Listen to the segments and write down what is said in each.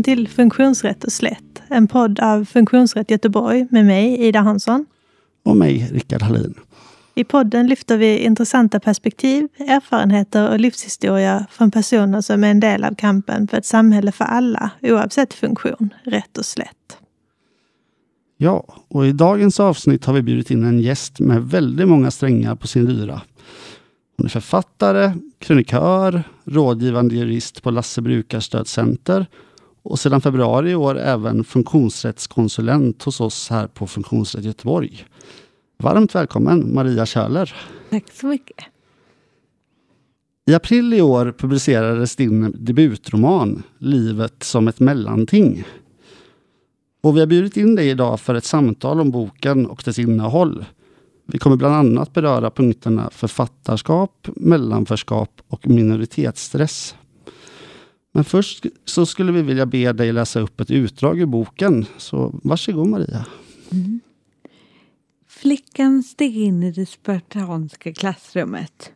Välkommen till Funktionsrätt och slätt, en podd av Funktionsrätt Göteborg med mig, Ida Hansson. Och mig, Rickard Hallin. I podden lyfter vi intressanta perspektiv, erfarenheter och livshistoria från personer som är en del av kampen för ett samhälle för alla, oavsett funktion, rätt och slätt. Ja, och i dagens avsnitt har vi bjudit in en gäst med väldigt många strängar på sin lyra. Hon är författare, krönikör, rådgivande jurist på Lasse Brukarstödcenter och sedan februari i år även funktionsrättskonsulent hos oss här på Funktionsrätt Göteborg. Varmt välkommen Maria Köhler. Tack så mycket. I april i år publicerades din debutroman Livet som ett mellanting. Och vi har bjudit in dig idag för ett samtal om boken och dess innehåll. Vi kommer bland annat beröra punkterna författarskap, mellanförskap och minoritetsstress. Men först så skulle vi vilja be dig läsa upp ett utdrag ur boken. Så varsågod Maria. Mm. Flickan steg in i det spartanska klassrummet.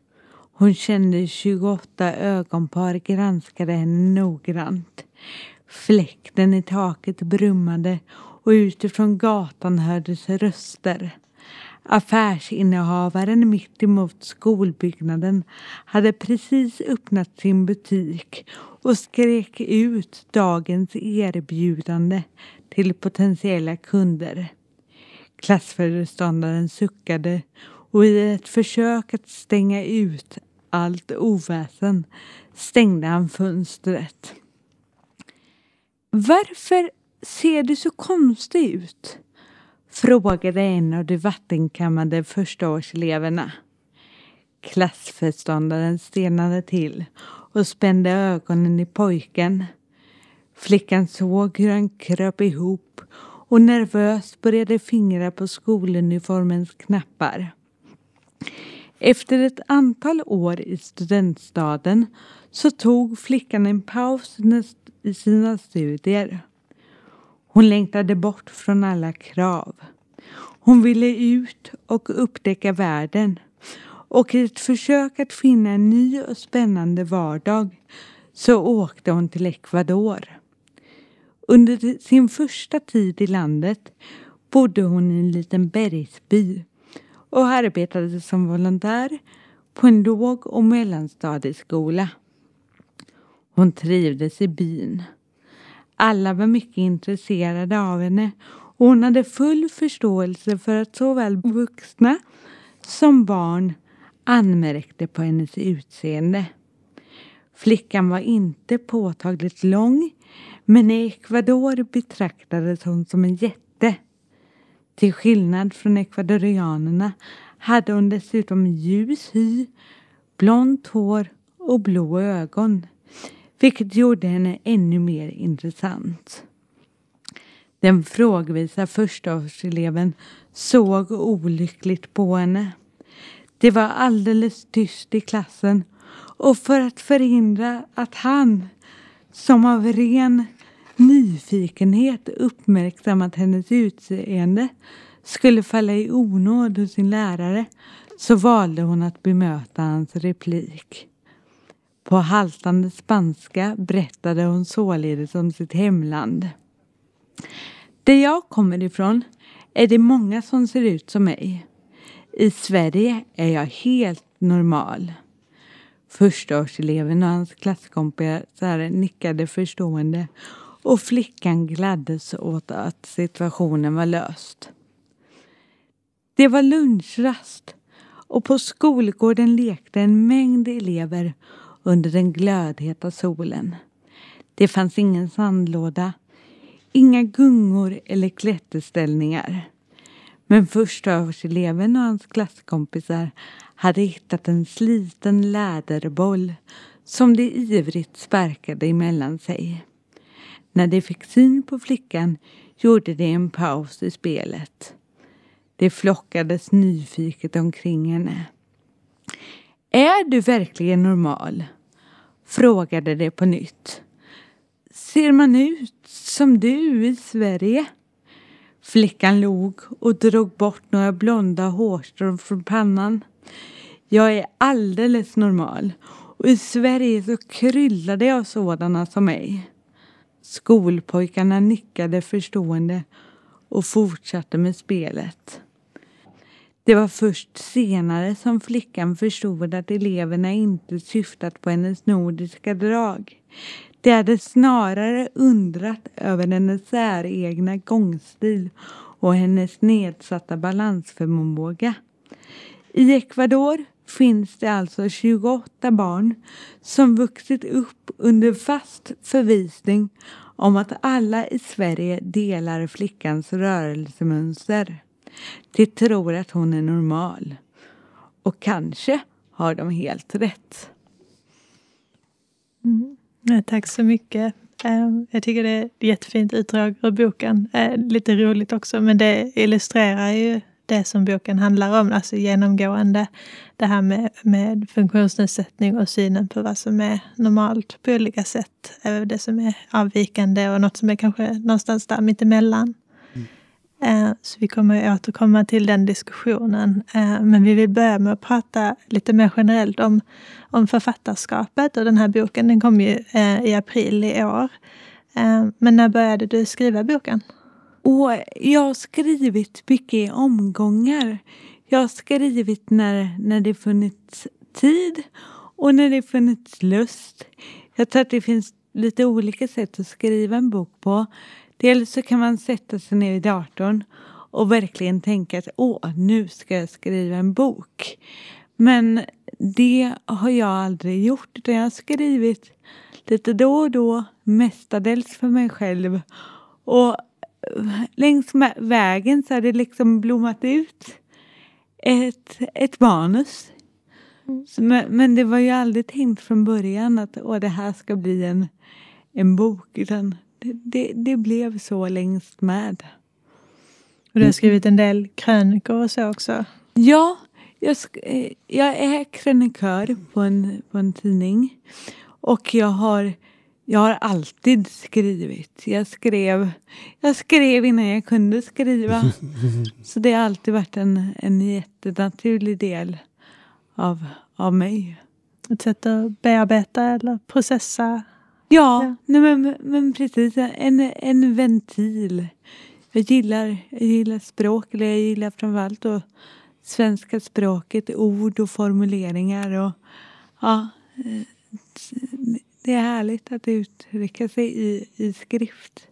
Hon kände 28 ögonpar granskade henne noggrant. Fläkten i taket brummade och utifrån gatan hördes röster. Affärsinnehavaren mitt emot skolbyggnaden hade precis öppnat sin butik och skrek ut dagens erbjudande till potentiella kunder. Klassföreståndaren suckade och i ett försök att stänga ut allt oväsen stängde han fönstret. Varför ser du så konstig ut? frågade en av de vattenkammade förstaårseleverna. Klassföreståndaren stelnade till och spände ögonen i pojken. Flickan såg hur han kröp ihop och nervöst började fingra på skoluniformens knappar. Efter ett antal år i studentstaden så tog flickan en paus i sina studier. Hon längtade bort från alla krav. Hon ville ut och upptäcka världen. Och i ett försök att finna en ny och spännande vardag så åkte hon till Ecuador. Under sin första tid i landet bodde hon i en liten bergsby och arbetade som volontär på en låg och mellanstadieskola. Hon trivdes i byn. Alla var mycket intresserade av henne och hon hade full förståelse för att såväl vuxna som barn anmärkte på hennes utseende. Flickan var inte påtagligt lång men i Ecuador betraktades hon som en jätte. Till skillnad från ecuadorianerna hade hon dessutom ljus hy, blont hår och blå ögon vilket gjorde henne ännu mer intressant. Den frågvisa förstaårseleven såg olyckligt på henne. Det var alldeles tyst i klassen och för att förhindra att han, som av ren nyfikenhet uppmärksammat hennes utseende, skulle falla i onåd hos sin lärare så valde hon att bemöta hans replik. På haltande spanska berättade hon således om sitt hemland. Där jag kommer ifrån är det många som ser ut som mig. I Sverige är jag helt normal. Förstaårseleven och hans klasskompisar nickade förstående och flickan gladdes åt att situationen var löst. Det var lunchrast och på skolgården lekte en mängd elever under den glödheta solen. Det fanns ingen sandlåda, inga gungor eller klätterställningar. Men förstaårseleven och hans klasskompisar hade hittat en sliten läderboll som de ivrigt sparkade emellan sig. När de fick syn på flickan gjorde de en paus i spelet. De flockades nyfiket omkring henne. Är du verkligen normal? Frågade de på nytt. Ser man ut som du i Sverige? Flickan log och drog bort några blonda hårstrån från pannan. Jag är alldeles normal och i Sverige så kryllar det av sådana som mig. Skolpojkarna nickade förstående och fortsatte med spelet. Det var först senare som flickan förstod att eleverna inte syftat på hennes nordiska drag. De hade snarare undrat över hennes säregna gångstil och hennes nedsatta balansförmåga. I Ecuador finns det alltså 28 barn som vuxit upp under fast förvisning om att alla i Sverige delar flickans rörelsemönster. De tror att hon är normal. Och kanske har de helt rätt. Mm. Tack så mycket. Ehm, jag tycker det är ett jättefint utdrag ur boken. Eh, lite roligt också, men det illustrerar ju det som boken handlar om, alltså genomgående det här med, med funktionsnedsättning och synen på vad som är normalt på olika sätt. Det som är avvikande och något som är kanske någonstans där mittemellan. Eh, så vi kommer att återkomma till den diskussionen. Eh, men vi vill börja med att prata lite mer generellt om, om författarskapet. Och den här boken den kom ju eh, i april i år. Men när började du skriva boken? Och jag har skrivit mycket i omgångar. Jag har skrivit när, när det funnits tid och när det funnits lust. Jag tror att det finns lite olika sätt att skriva en bok på. Dels så kan man sätta sig ner vid datorn och verkligen tänka att åh, nu ska jag skriva en bok. Men det har jag aldrig gjort, utan jag har skrivit lite då och då, mestadels för mig själv. Och längs med vägen så har det liksom blommat ut ett, ett manus. Mm. Men, men, det var ju aldrig tänkt från början att åh, det här ska bli en, en bok. Utan det, det, blev så längst med. Och du har skrivit en del krönikor och så också? Ja, jag, jag är krönikör på en, på en tidning. Och jag har jag har alltid skrivit. Jag skrev, jag skrev innan jag kunde skriva. Så det har alltid varit en, en jättenaturlig del av, av mig. Ett sätt att bearbeta eller processa? Ja, ja. Men, men precis. En, en ventil. Jag gillar, jag gillar språk, eller jag gillar framförallt då svenska språket, ord och formuleringar. Och, ja, det är härligt att uttrycka sig i, i skrift.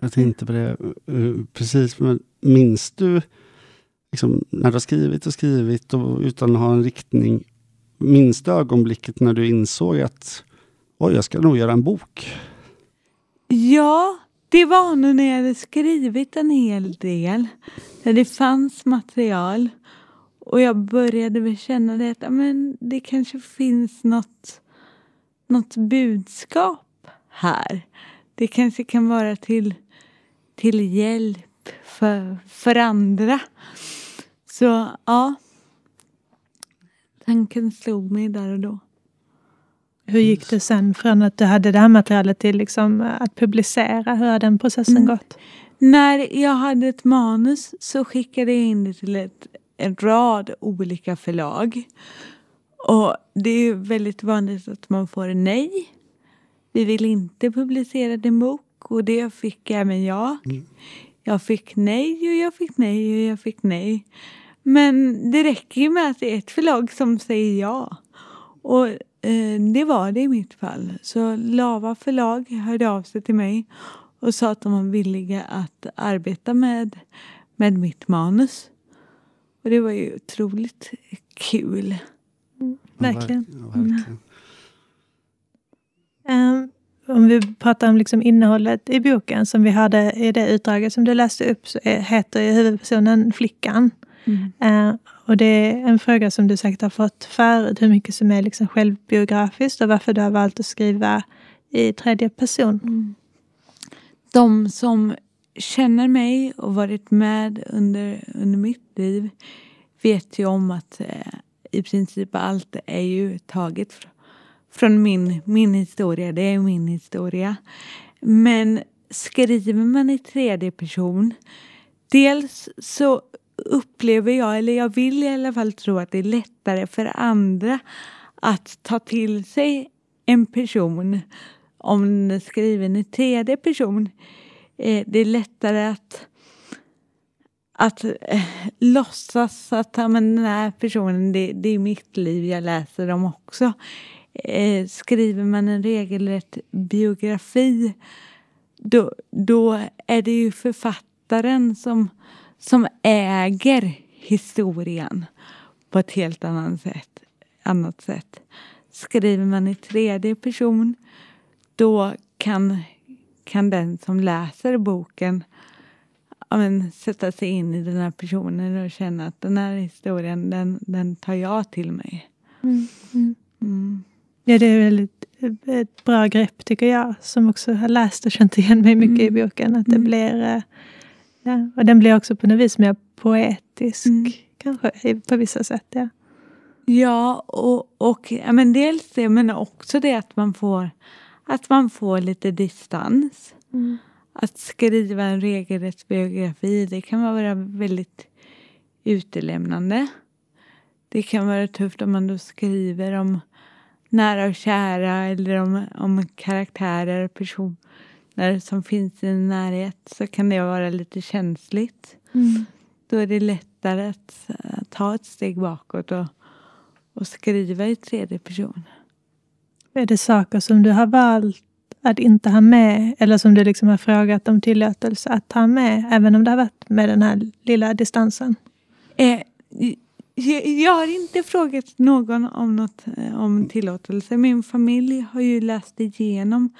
Jag tänkte på det eh, precis. Men minns du liksom, när du har skrivit och skrivit och utan att ha en riktning. Minns du ögonblicket när du insåg att oj, jag ska nog göra en bok? Ja, det var nu när jag hade skrivit en hel del. När det fanns material. Och jag började väl känna det att men, det kanske finns något något budskap här. Det kanske kan vara till, till hjälp för, för andra. Så ja, tanken slog mig där och då. Hur gick det sen från att du hade det här materialet till liksom att publicera? Hur har den processen mm. gått? När jag hade ett manus så skickade jag in det till ett, en rad olika förlag. Och det är väldigt vanligt att man får nej. Vi vill inte publicera din bok och det fick även jag. Mm. Jag fick nej och jag fick nej och jag fick nej. Men det räcker ju med att det är ett förlag som säger ja. Och eh, det var det i mitt fall. Så Lava förlag hörde av sig till mig och sa att de var villiga att arbeta med, med mitt manus. Och det var ju otroligt kul. Verkligen. Ja, verkligen. Mm. Um, om vi pratar om liksom innehållet i boken som vi hade i det utdraget som du läste upp så heter ju huvudpersonen Flickan. Mm. Uh, och det är en fråga som du säkert har fått förut, hur mycket som är liksom självbiografiskt och varför du har valt att skriva i tredje person. Mm. De som känner mig och varit med under, under mitt liv vet ju om att eh, i princip allt är ju taget från min, min historia. Det är min historia. Men skriver man i tredje person, dels så upplever jag, eller jag vill i alla fall tro att det är lättare för andra att ta till sig en person om den är skriven i tredje person. Eh, det är lättare att att eh, låtsas att men den här personen, det, det är mitt liv, jag läser dem också. Eh, skriver man en regelrätt biografi då, då är det ju författaren som, som äger historien på ett helt annat sätt, annat sätt. Skriver man i tredje person då kan, kan den som läser boken ja, men, sätta sig in i den här personen och känna att den här historien, den, den tar jag till mig. Mm. Mm. Mm. Ja, det är väldigt ett bra grepp tycker jag, som också har läst och känt igen mig mycket mm. i boken. Att det mm. blir, eh, ja, och den blir också på något vis mer poetisk, mm. kanske, på vissa sätt. Ja, ja och, och ja, men dels det, men också det att man får, att man får lite distans. Mm. Att skriva en regelrätt biografi, det kan vara väldigt utelämnande. Det kan vara tufft om man då skriver om nära och kära eller om, om karaktärer och personer som finns i en närhet så kan det vara lite känsligt. Mm. Då är det lättare att, att ta ett steg bakåt och, och skriva i tredje person. Är det saker som du har valt att inte ha med eller som du liksom har frågat om tillåtelse att ta med även om det har varit med den här lilla distansen? Eh, jag har inte frågat någon om, något, eh, om tillåtelse. Min familj har ju läst igenom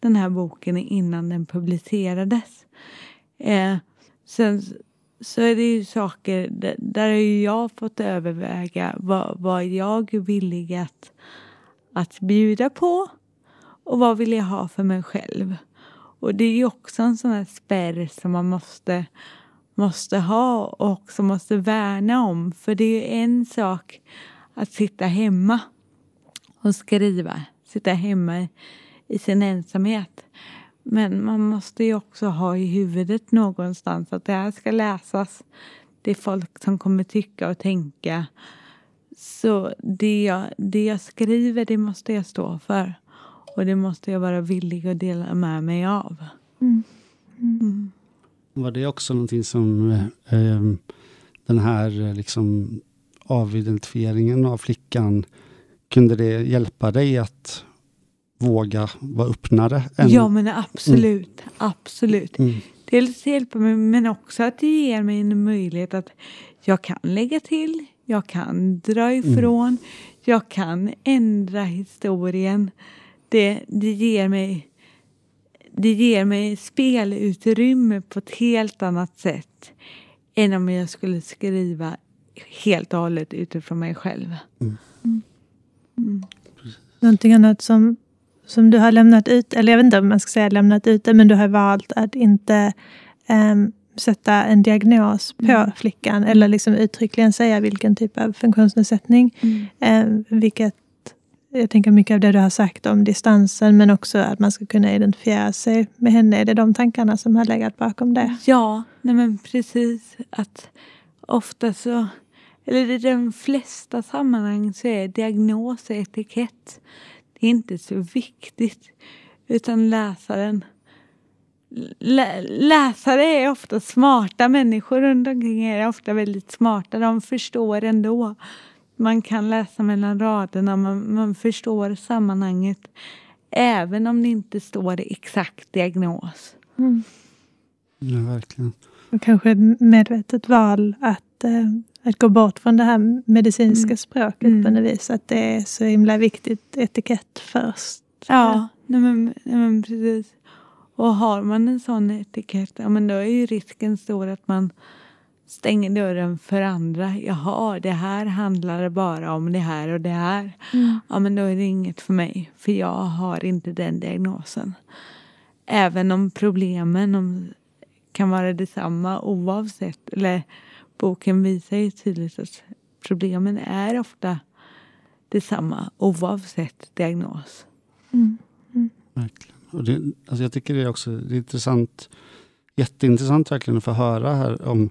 den här boken innan den publicerades. Eh, sen så är det ju saker där, där har jag fått överväga vad, vad jag är villig att, att bjuda på och vad vill jag ha för mig själv. Och det är ju också en sån här spärr som man måste måste ha och som måste värna om. För det är ju en sak att sitta hemma och skriva, sitta hemma i sin ensamhet. Men man måste ju också ha i huvudet någonstans att det här ska läsas. Det är folk som kommer tycka och tänka. Så det jag, det jag skriver, det måste jag stå för. Och det måste jag vara villig att dela med mig av. Mm. Mm. Var det också någonting som eh, den här liksom, avidentifieringen av flickan, kunde det hjälpa dig att våga vara öppnare? Än... Ja, men absolut. Mm. Absolut. Mm. Dels hjälper mig, men också att det ger mig en möjlighet att jag kan lägga till, jag kan dra mm. ifrån, mm. jag kan ändra historien. Det, det ger mig det ger mig spelutrymme på ett helt annat sätt än om jag skulle skriva helt och hållet utifrån mig själv. Mm. Mm. mm. Någonting annat som, som du har lämnat ut, eller jag vet inte om man ska säga lämnat ute, men du har valt att inte um, sätta en diagnos på mm. flickan eller liksom uttryckligen säga vilken typ av funktionsnedsättning. Um, vilket jag tänker mycket av det du har sagt om distansen, men också att man ska kunna identifiera sig med henne. Är det de tankarna som har legat bakom det? Ja, nej men precis. Att ofta så, eller i de flesta sammanhang så är diagnos och etikett, det är inte så viktigt. Utan läsaren läsare är ofta smarta människor runt omkring är ofta väldigt smarta. De förstår ändå man kan läsa mellan raderna, man, man förstår sammanhanget även om det inte står exakt diagnos. Mm. Ja, verkligen. Och kanske ett medvetet val att, eh, att gå bort från det här medicinska mm. språket mm. på något vis. Att det är så himla viktigt etikett först. Ja, nej men, nej men precis. Och har man en sån etikett, ja men då är ju risken stor att man stänger dörren för andra. Jaha, det här handlar bara om det här och det här. Mm. Ja, men då är det inget för mig, för jag har inte den diagnosen. Även om problemen om, kan vara detsamma oavsett. Eller boken visar ju tydligt att problemen är ofta detsamma oavsett diagnos. Mm. Mm. Verkligen. Och det, alltså jag tycker det är också det är intressant, jätteintressant verkligen att få höra här om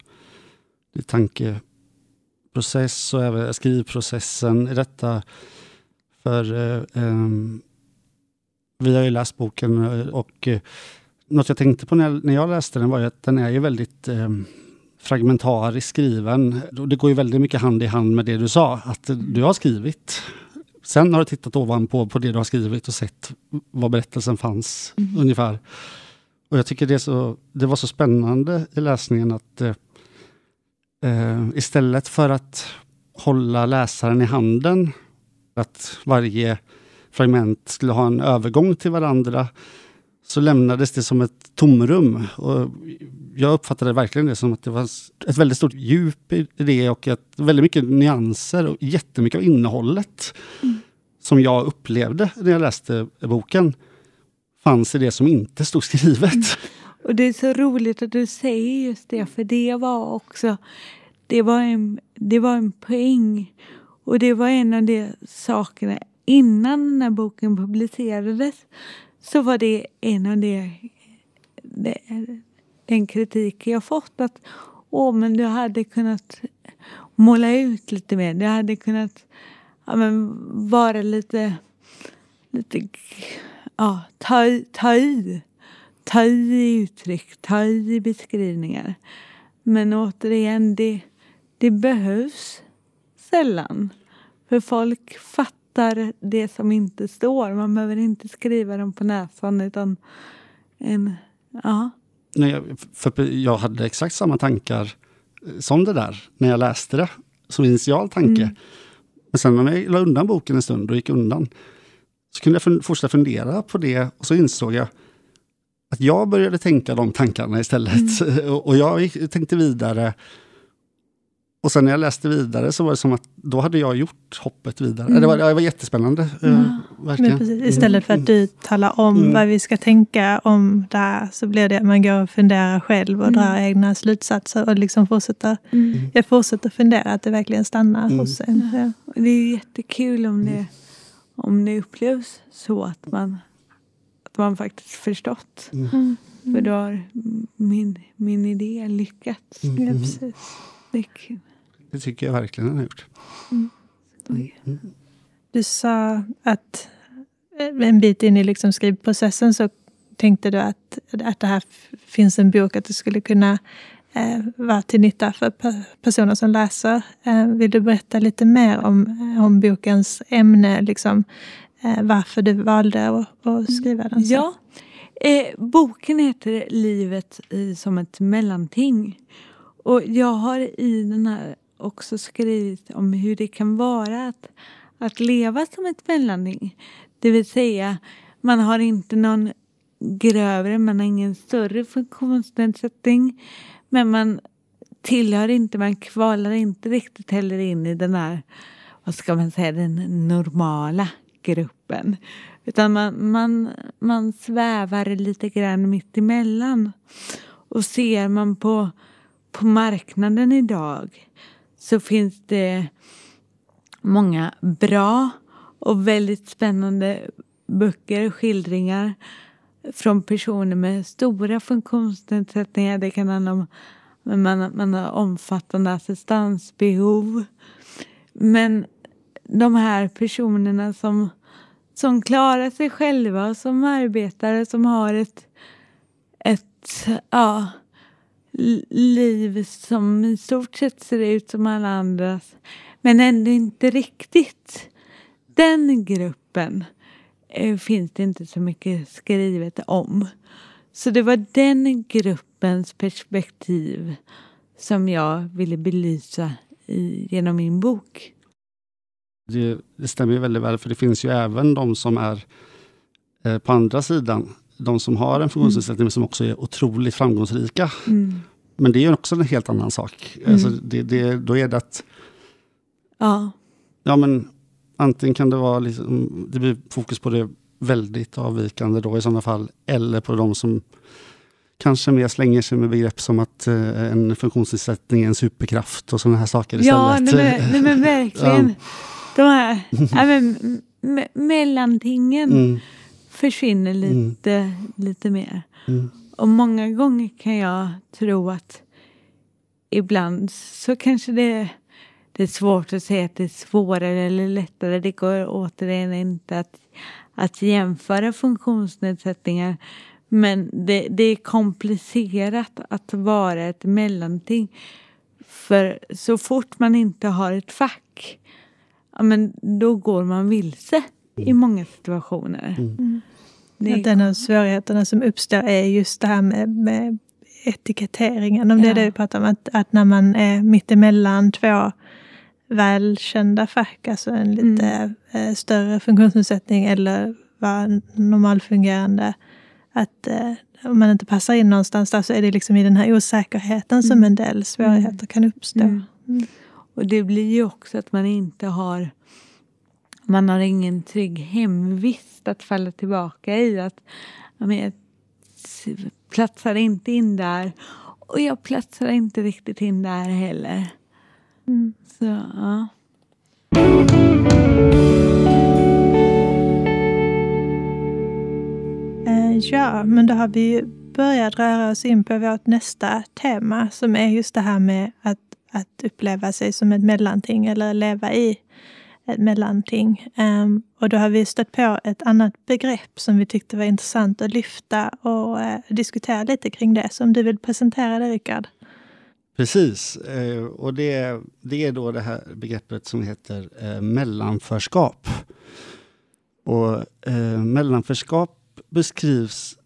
tankeprocess och även skrivprocessen i detta. För eh, um, Vi har ju läst boken eh, och eh, något jag tänkte på när jag, när jag läste den var att den är ju väldigt eh, fragmentariskt skriven. Det går ju väldigt mycket hand i hand med det du sa, att du har skrivit. Sen har du tittat ovanpå på det du har skrivit och sett vad berättelsen fanns mm. ungefär. Och jag tycker det, så, det var så spännande i läsningen att eh, istället för att hålla läsaren i handen, att varje fragment skulle ha en övergång till varandra, så lämnades det som ett tomrum. Och jag uppfattade verkligen det som att det var ett väldigt stort djup i det och ett, väldigt mycket nyanser och jättemycket av innehållet mm. som jag upplevde när jag läste boken fanns i det som inte stod skrivet. Mm. Och det är så roligt att du säger just det, för det var också det var en, det var en poäng. Och det var en av de sakerna innan den här boken publicerades så var det en av de, de den kritik jag fått att åh, men du hade kunnat måla ut lite mer. Du hade kunnat ja, men, vara lite, lite ja, ta, ta i. Ta i uttryck, ta i beskrivningar. Men återigen, det, det behövs sällan. För folk fattar det som inte står. Man behöver inte skriva dem på näsan utan en, ja. Nej, för jag hade exakt samma tankar eh, som det där när jag läste det, som initial tanke. Mm. Men sen när jag la undan boken en stund och gick undan, så kunde jag fortsätta fundera på det och så insåg jag att jag började tänka de tankarna istället. Mm. och jag tänkte vidare och sen när jag läste vidare så var det som att då hade jag gjort hoppet vidare. Mm. Det, var, det var jättespännande. Ja. verkligen. Precis, istället för att du talar om mm. vad vi ska tänka om det här så blir det att man går och funderar själv och mm. drar egna slutsatser och liksom fortsätter, mm. jag fortsätter fundera, att det verkligen stannar mm. hos en. Ja. Det är jättekul om det, om det upplevs så att man, att man faktiskt förstått. Mm. För då har min, min idé lyckats. Ja, precis. Det är kul. Det tycker jag verkligen den har gjort. Mm. Mm. Du sa att en bit in i liksom skrivprocessen så tänkte du att, att det här finns en bok, att det skulle kunna eh, vara till nytta för personer som läser. Eh, vill du berätta lite mer om, om bokens ämne? Liksom, eh, varför du valde att, att skriva den? Så? Ja, eh, boken heter Livet i, som ett mellanting. Och jag har i den här också skrivit om hur det kan vara att, att leva som ett mellanting. Det vill säga, man har inte någon grövre, man har ingen större funktionsnedsättning. Men man tillhör inte, man kvalar inte riktigt heller in i den här, vad ska man säga, den normala gruppen. Utan man, man, man svävar lite grann mitt emellan. Och ser man på, på marknaden idag så finns det många bra och väldigt spännande böcker och skildringar från personer med stora funktionsnedsättningar. Det kan handla om man, man har omfattande assistansbehov. Men de här personerna som, som klarar sig själva, som arbetar, som har ett, ett ja, liv som i stort sett ser ut som alla andras men ändå inte riktigt. Den gruppen eh, finns det inte så mycket skrivet om. Så det var den gruppens perspektiv som jag ville belysa i, genom min bok. Det, det stämmer väldigt väl, för det finns ju även de som är eh, på andra sidan de som har en funktionsnedsättning mm. som också är otroligt framgångsrika. Mm. Men det är också en helt annan sak. Mm. Alltså det, det, då är det att... Ja. Ja, men antingen kan det vara liksom, det blir fokus på det väldigt avvikande då i sådana fall. Eller på de som kanske mer slänger sig med begrepp som att eh, en funktionsnedsättning är en superkraft och sådana här saker istället. Ja, nej nej men verkligen. ja. De här ja, men, me mellantingen mm. Försvinner lite, mm. lite mer. Mm. Och många gånger kan jag tro att ibland så kanske det, det är svårt att säga att det är svårare eller lättare. Det går återigen inte att, att jämföra funktionsnedsättningar. Men det, det är komplicerat att vara ett mellanting. För så fort man inte har ett fack, ja, men då går man vilse i många situationer. Mm. Det är- Att en av svårigheterna som uppstår är just det här med, med etiketteringen. Om det är Ja. det vi pratar om. Att, att när man är mittemellan två välkända fack, alltså en lite eh, större funktionsnedsättning eller vara normalfungerande. Att eh, om man inte passar in någonstans där så är det liksom i den här osäkerheten som en del svårigheter kan uppstå. Mm. Och det blir ju också att man inte har man har ingen trygg hemvist att falla tillbaka i. Att men jag platsar inte in där och jag platsar inte riktigt in där heller. Mm. Så ja. Eh, Ja, men då har vi börjat röra oss in på vårt nästa tema som är just det här med att, att uppleva sig som ett mellanting eller leva i Eh, mellanting. Um, och då har vi stött på ett annat begrepp som vi tyckte var intressant att lyfta och uh, diskutera lite kring det. Så om du vill presentera det, Rickard? Precis, uh, och det, det är då det här begreppet som heter uh, mellanförskap. Och mellanförskap beskrivs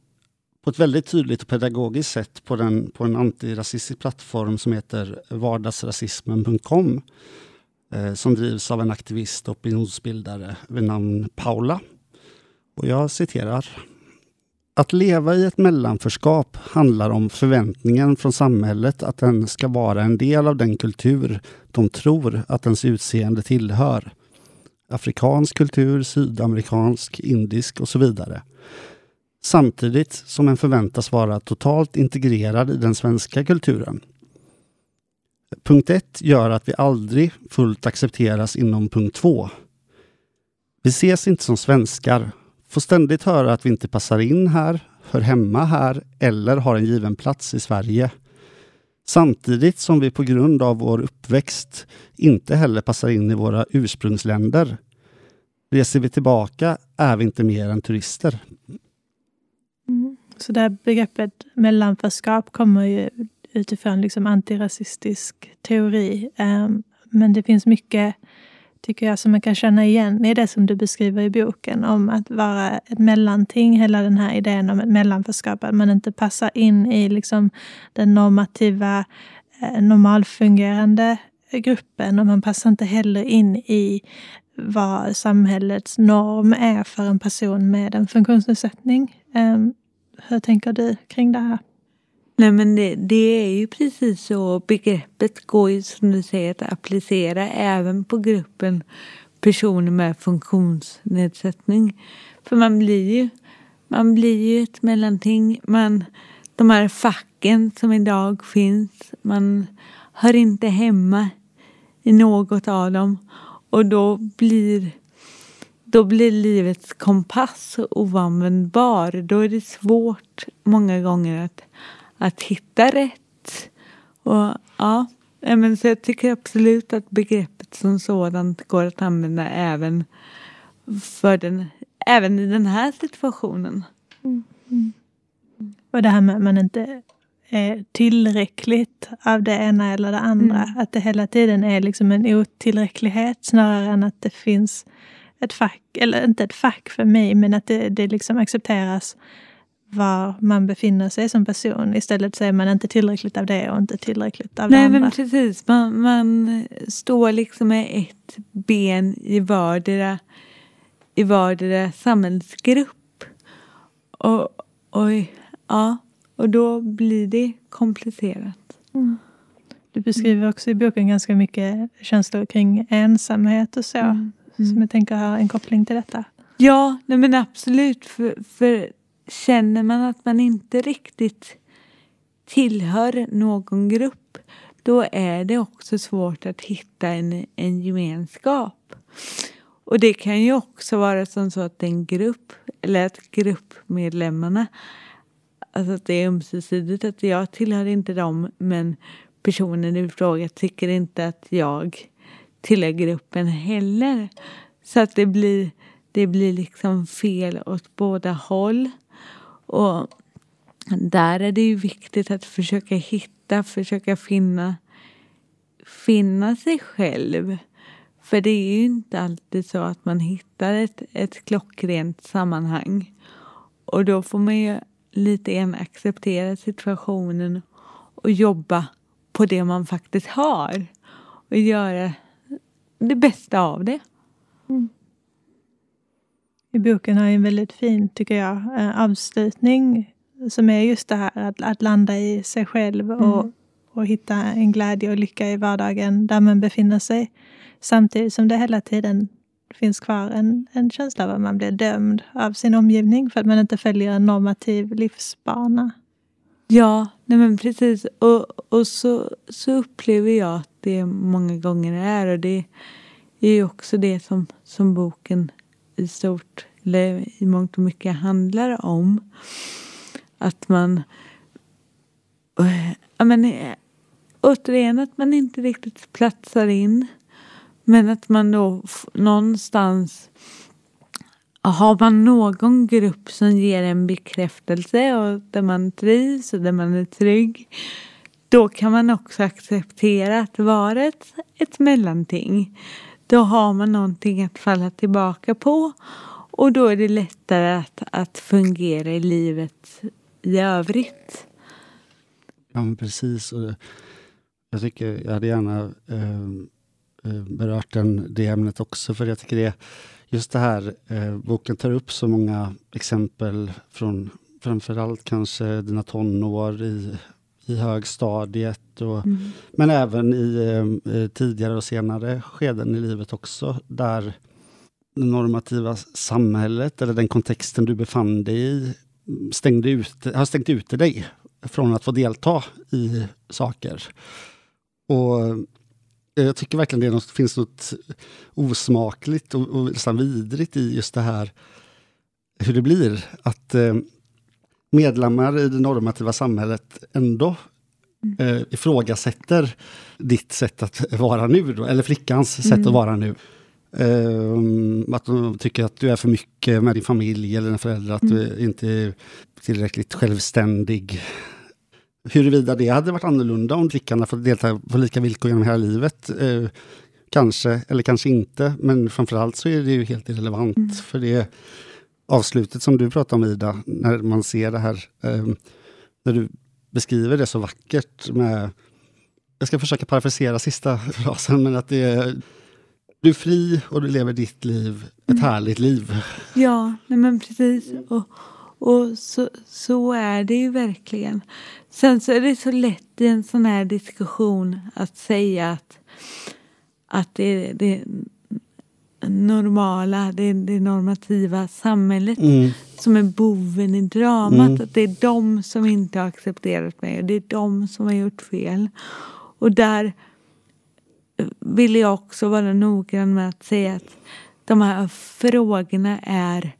på ett väldigt tydligt och pedagogiskt sätt på, den, på en antirasistisk plattform som heter vardagsrasismen.com Eh, som drivs av en aktivist och opinionsbildare vid namn Paula. Och jag citerar. Att leva i ett mellanförskap handlar om förväntningen från samhället att den ska vara en del av den kultur de tror att ens utseende tillhör. Afrikansk kultur, sydamerikansk, indisk och så vidare. Samtidigt som en förväntas vara totalt integrerad i den svenska kulturen. Punkt 1 gör att vi aldrig fullt accepteras inom punkt 2. Vi ses inte som svenskar, får ständigt höra att vi inte passar in här, hör hemma här eller har en given plats i Sverige. Samtidigt som vi på grund av vår uppväxt inte heller passar in i våra ursprungsländer. Reser vi tillbaka är vi inte mer än turister. Mm. Så det här begreppet mellanförskap kommer ju utifrån liksom antirasistisk teori. Ehm, men det finns mycket, tycker jag, som man kan känna igen i det som du beskriver i boken om att vara ett mellanting. Hela den här idén om ett mellanförskap, att man inte passar in i liksom den normativa, eh, normalfungerande gruppen och man passar inte heller in i vad samhällets norm är för en person med en funktionsnedsättning. Ehm, hur tänker du kring det här? Nej men det, det är ju precis så. Begreppet går ju som du säger att applicera även på gruppen personer med funktionsnedsättning. För man blir ju, man blir ju ett mellanting. Man, de här facken som idag finns, man hör inte hemma i något av dem. Och då blir, då blir livets kompass oanvändbar. Då är det svårt många gånger att, att hitta rätt. Och ja, men så jag tycker absolut att begreppet som sådant går att använda även, för den, även i den här situationen. Och det här med att man inte är tillräckligt av det ena eller det andra. Mm. Att det hela tiden är liksom en otillräcklighet snarare än att det finns ett fack, eller inte ett fack för mig, men att det, det liksom accepteras var man befinner sig som person. Istället så är man inte tillräckligt av det och inte tillräckligt av det Nej andra. men precis, man, man står liksom med ett ben i vardera, i vardera samhällsgrupp. Och, och, ja, och då blir det komplicerat. Du beskriver också i boken ganska mycket känslor kring ensamhet och så. Mm. Som jag tänker har en koppling till detta. Ja, nej men absolut. För, för känner man att man inte riktigt tillhör någon grupp då är det också svårt att hitta en, en gemenskap. Och det kan ju också vara som så att en grupp, eller att gruppmedlemmarna, alltså att det är ömsesidigt, att jag tillhör inte dem men personen i fråga tycker inte att jag tillhör gruppen heller. Så att det blir, det blir liksom fel åt båda håll. Och där är det ju viktigt att försöka hitta, försöka finna, finna sig själv. För det är ju inte alltid så att man hittar ett, ett klockrent sammanhang. Och då får man ju lite grann acceptera situationen och jobba på det man faktiskt har. Och göra det bästa av det. Mm. I boken har en väldigt fin, tycker jag, eh, avslutning som är just det här att, att landa i sig själv och, mm. och hitta en glädje och lycka i vardagen där man befinner sig. Samtidigt som det hela tiden finns kvar en, en känsla av att man blir dömd av sin omgivning för att man inte följer en normativ livsbana. Ja, nej men precis. Och, och så, så upplever jag att det många gånger är. Och det är ju också det som, som boken i stort, eller i mångt och mycket handlar om. Att man... Ja, men, återigen, att man inte riktigt platsar in. Men att man då någonstans har man någon grupp som ger en bekräftelse och där man trivs och där man är trygg då kan man också acceptera att vara ett, ett mellanting. Då har man någonting att falla tillbaka på och då är det lättare att, att fungera i livet i övrigt. Ja, men precis. Jag tycker jag hade gärna ehm, eh, berört den, det ämnet också, för jag tycker det just det här, eh, boken tar upp så många exempel från framförallt kanske dina tonår i, i högstadiet, och, mm. men även i eh, tidigare och senare skeden i livet också, där det normativa samhället, eller den kontexten du befann dig i, stängde ut, har stängt ute dig från att få delta i saker. Och jag tycker verkligen det något, finns något osmakligt och, och vidrigt i just det här hur det blir att eh, medlemmar i det normativa samhället ändå mm. eh, ifrågasätter ditt sätt att vara nu, då, eller flickans mm. sätt att vara nu. Uh, att de tycker att du är för mycket med din familj eller dina föräldrar, att mm. du inte är tillräckligt självständig. Huruvida det hade varit annorlunda om flickan hade fått delta på lika villkor genom hela livet. Uh, kanske, eller kanske inte, men framförallt så är det ju helt irrelevant. Mm. För det avslutet som du pratar om Ida, när man ser det här, uh, när du beskriver det så vackert med jag ska försöka parafrasera sista frasen, men att det är du är fri och du lever ditt liv, ett mm. härligt liv. Ja, nej men precis. Och, och så, så är det ju verkligen. Sen så är det så lätt i en sån här diskussion att säga att, att det det normala, det, det normativa samhället mm. som är boven i dramat. Mm. Att det är de som inte har accepterat mig och det är de som har gjort fel. Och där vill jag också vara noggrann med att säga att de här frågorna är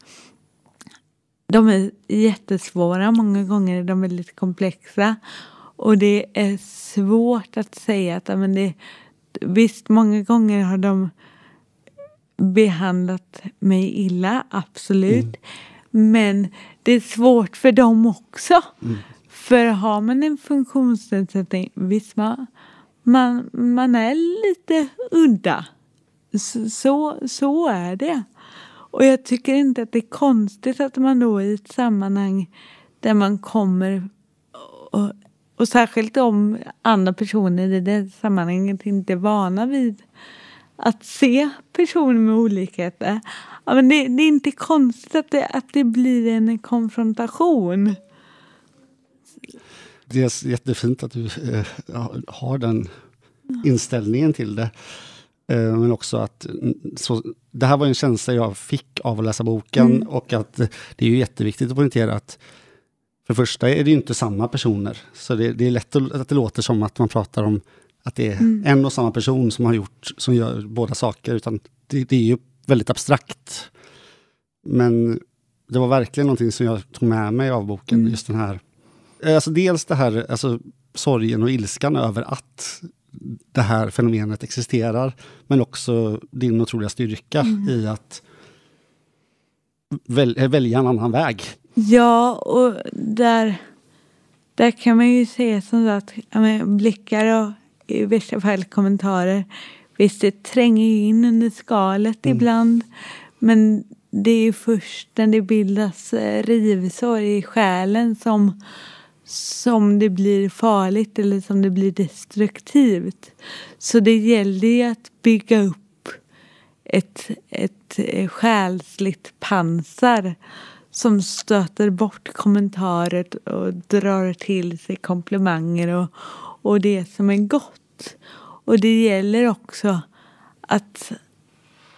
de är jättesvåra, många gånger är de väldigt komplexa. Och det är svårt att säga att men det, visst, många gånger har de behandlat mig illa, absolut. Mm. Men det är svårt för dem också. Mm. För har man en funktionsnedsättning, visst man, man, man är lite udda. Så, så är det. Och jag tycker inte att det är konstigt att man då i ett sammanhang där man kommer och, och särskilt om andra personer i det sammanhanget inte är vana vid att se personer med olikheter. Ja, men det, det är inte konstigt att det, att det blir en konfrontation. Det är jättefint att du eh, har den inställningen till det. Eh, men också att så, det här var en känsla jag fick av att läsa boken mm. och att det är ju jätteviktigt att poängtera att för det första är det inte samma personer. Så det, det är lätt att, det låter som att man pratar om att det är mm. en och samma person som har gjort, som gör båda saker. Utan det, det är ju väldigt abstrakt. Men det var verkligen någonting som jag tog med mig av boken. Mm. Just den här Eh, alltså dels det här alltså, sorgen och ilskan över att det här fenomenet existerar. Men också din otroliga styrka mm. i att väl, välja en annan väg. Ja, och där, där kan man ju se som sagt blickar och i vissa fall kommentarer. Visst, det tränger in under skalet mm. ibland. Men det är först när det bildas eh, rivsår i själen som, som det blir farligt eller som det blir destruktivt. Så det gäller ju att bygga upp ett, ett eh, själsligt pansar som stöter bort kommentarer och drar till sig komplimanger och, och det som är gott. Och det gäller också att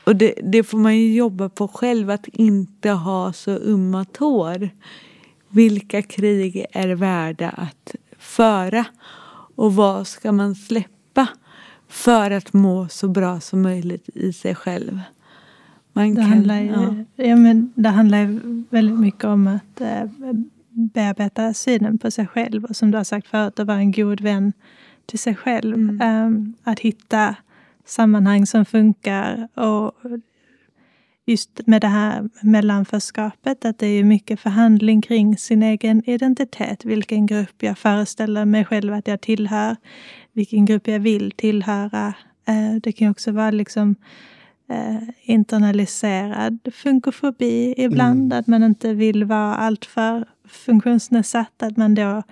och det, det, får man ju jobba på själv, att inte ha så umma tår. Vilka krig är värda att föra? Och vad ska man släppa för att må så bra som möjligt i sig själv? Man det, kan, handlar ju, ja. Ja, men det handlar väldigt mycket om att äh, bearbeta synen på sig själv och som du har sagt förut, att vara en god vän till sig själv. Mm. Ähm, att hitta sammanhang som funkar. Och just med det här mellanförskapet, att det är mycket förhandling kring sin egen identitet. Vilken grupp jag föreställer mig själv att jag tillhör. Vilken grupp jag vill tillhöra. Eh, det kan också vara liksom eh, internaliserad funkofobi ibland. Mm. Att man inte vill vara alltför funktionsnedsatt. Att man då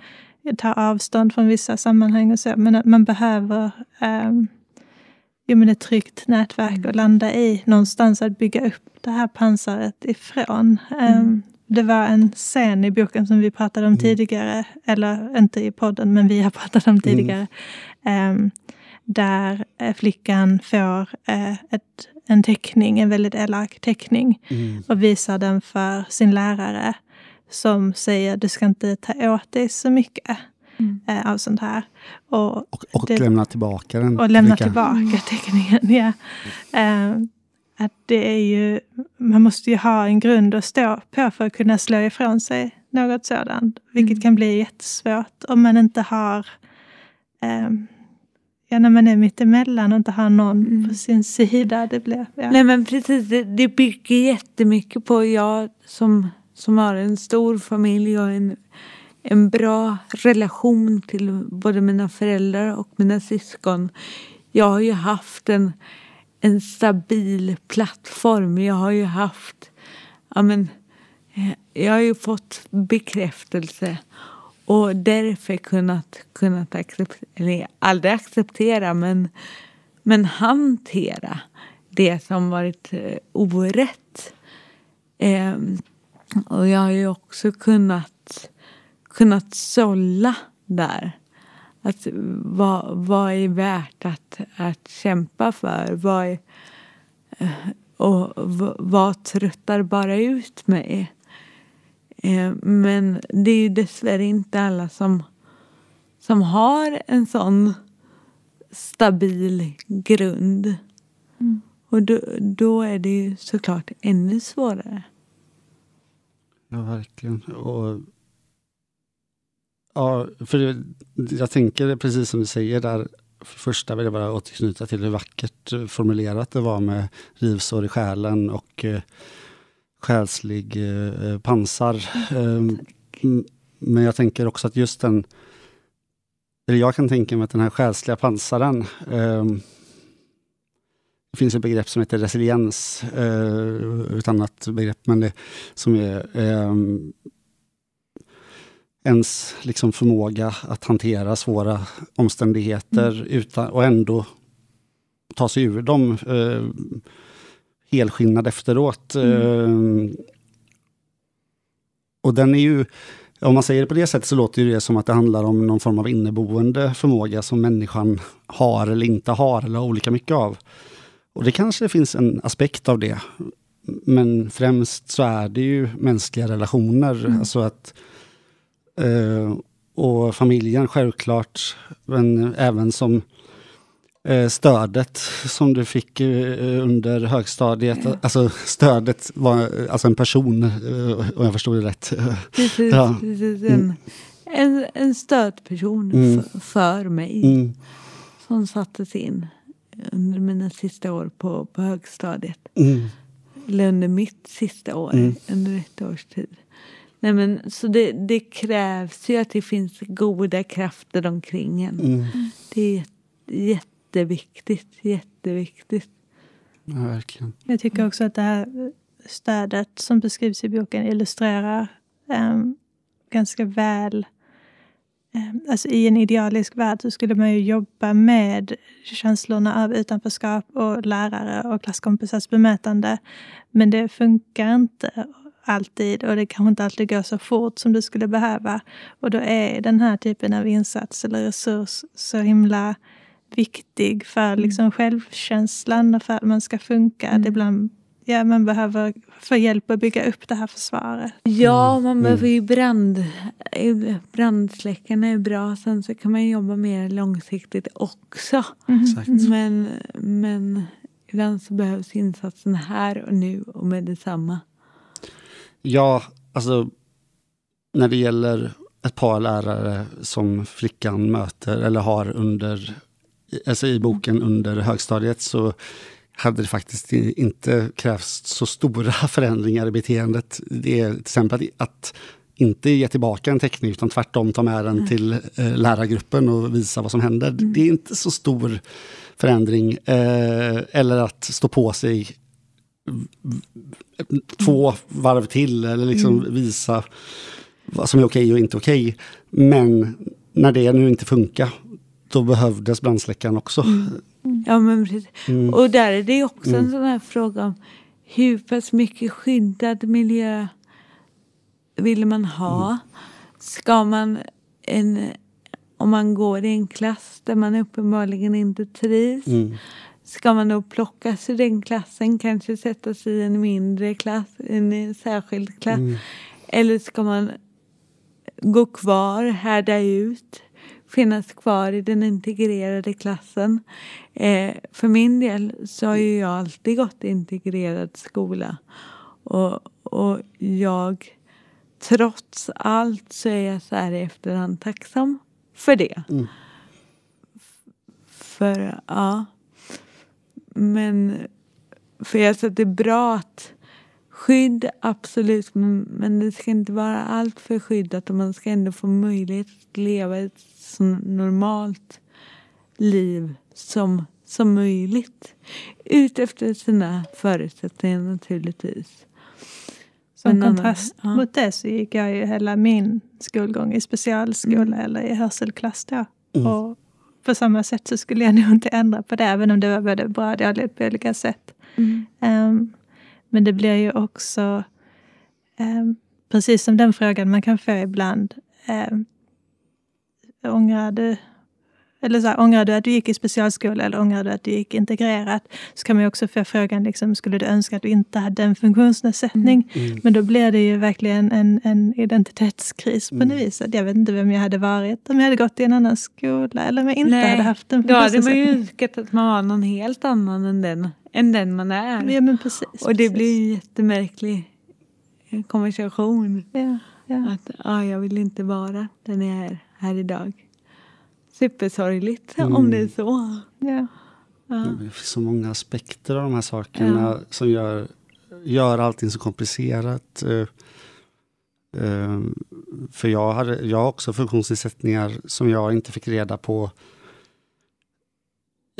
tar avstånd från vissa sammanhang och så. Men att man behöver um, jo, men ett tryggt nätverk mm. att landa i. Någonstans att bygga upp det här pansaret ifrån. Mm. Um, det var en scen i boken som vi pratade om mm. tidigare, eller inte i podden, men vi har pratat om tidigare. Um, där eh, flickan får uh, ett, en teckning, en väldigt elak teckning mm. och visar den för sin lärare som säger du ska inte ta åt dig så mycket mm. eh, av sånt här. Och, och, och det, lämna tillbaka den. Och lämna tillbaka teckningen, ja. Eh, att det är ju, man måste ju ha en grund att stå på för att kunna slå ifrån sig något sådant. Vilket mm. kan bli jättesvårt om man inte har eh, Ja, när man är mittemellan och inte har någon mm. på sin sida. Det blir, ja. Nej men precis, det, det bygger jättemycket på jag som, som har en stor familj och en en bra relation till både mina föräldrar och mina syskon. Jag har ju haft en, en stabil plattform. Jag har ju haft... Ja, men, eh, jag har ju fått bekräftelse och därför kunnat, kunnat acceptera, eller aldrig acceptera, men, men hantera det som varit eh, orätt. Ehm, Eh, och jag har ju också kunnat kunnat sålla där. Att, vad, vad är värt att, att kämpa för? Vad är, och vad tröttar bara ut mig? Eh, men det är ju dessvärre inte alla som, som har en sån stabil grund. Mm. Och då, då är det ju såklart ännu svårare. Ja, verkligen. Och Ja, för jag tänker precis som du säger där. För första vill jag bara återknyta till hur vackert eh, formulerat det var med rivsår i själen och eh, själslig eh, eh pansar. Mm. Men jag tänker också att just den, eller jag kan tänka mig att den här själsliga pansaren eh, det finns ett begrepp som heter resiliens, eh, ett annat begrepp, men det som är eh, ens liksom förmåga att hantera svåra omständigheter mm. utan, och ändå ta sig ur dem eh, helskinnad efteråt. Mm. Eh, och den är ju, om man säger det på det sättet så låter det som att det handlar om någon form av inneboende förmåga som människan har eller inte har, eller har olika mycket av. Och det kanske finns en aspekt av det. Men främst så är det ju mänskliga relationer. Mm. Alltså att Eh, och familjen självklart, men även som eh, stödet som du fick eh, under högstadiet. Alltså stödet var alltså en person, om jag förstod det rätt. Precis, ja. precis. En, mm. en, en stödperson mm. för, för mig. Mm. Som sattes in under mina sista år på, på högstadiet. Mm. eller under mitt sista år, Mm. under ett års tid. Nej, men, så det, det krävs ju att det finns goda krafter omkring en. Mm. Det är jätte- jätteviktigt, jätteviktigt. Ja, verkligen. Jag tycker också att det här stödet som beskrivs i boken illustrerar em, ganska väl Alltså I en idealisk värld så skulle man ju jobba med känslorna av utanförskap och lärare och klasskompisars bemötande. Men det funkar inte alltid och det kanske inte alltid går så fort som det skulle behöva. Och då är den här typen av insats eller resurs så himla viktig för liksom självkänslan och för att man ska funka. Mm. Att ibland, ja, man behöver få hjälp att bygga upp det här försvaret. Ja, man Mm. behöver ju brand... Brandsläckarna är bra. Sen så kan man jobba mer långsiktigt också. Exakt. Men, men ibland så behövs insatsen här och nu och med detsamma. Ja, alltså när det gäller ett par lärare som flickan möter eller har under, alltså i boken under högstadiet så hade det faktiskt inte krävts så stora förändringar i beteendet. Det är till exempel att inte ge tillbaka en teckning utan tvärtom ta med den till eh, lärargruppen och visa vad som händer. Det är inte så stor förändring. Eh, eller att stå på sig två varv till eller liksom visa vad som är okej och inte okej. Men när det nu inte funkar, då behövdes brandsläckaren också. Ja, men precis. Mm. Och där är det ju också en Mm. sån här fråga om hur pass mycket skyddad miljö vill man ha? Mm. Ska man, en, om man går i en klass där man uppenbarligen inte trivs, Mm. ska man då plockas ur den klassen, kanske sättas i en mindre klass, en särskild klass? Mm. Eller ska man gå kvar, härda ut, finnas kvar i den integrerade klassen? Eh, för min del så har ju jag alltid gått i integrerad skola. Och, och jag, trots allt så är jag så här i efterhand tacksam för det. Mm. För, ja. Men, för jag tror att det är bra att Skydd, absolut, men, men det ska inte vara allt för skyddat och man ska ändå få möjlighet att leva ett så normalt liv som, som möjligt. Utefter sina förutsättningar naturligtvis. Som Men annan- kontrast ja. mot det så gick jag ju hela min skolgång i specialskola Mm. eller i hörselklass då. Mm. Och på samma sätt så skulle jag nog inte ändra på det, även om det var både bra och dåligt på olika sätt. Mm. Ehm, men det blir ju också, ehm, precis som den frågan man kan få ibland, um, ångrar du eller så här, ångrar du att du gick i specialskola eller ångrar du att du gick integrerat? Så kan man också få frågan, liksom, skulle du önska att du inte hade en funktionsnedsättning? Mm. Men då blir det ju verkligen en, en identitetskris på Mm. något vis. Att Jag vet inte vem jag hade varit om jag hade gått i en annan skola eller om jag inte Nej, hade haft en Då hade man ju funktionsnedsättning. önskat att man var någon helt annan än den, än den man är. Ja, men precis. och det precis. blir en jättemärklig konversation. Ja, ja. Att ah, jag vill inte vara den jag är här idag. Supersorgligt Mm. om det är så. ja. Ja. Det finns så många aspekter av de här sakerna som gör, gör allting så komplicerat. Eh, eh, För jag, hade, jag har också funktionsnedsättningar som jag inte fick reda på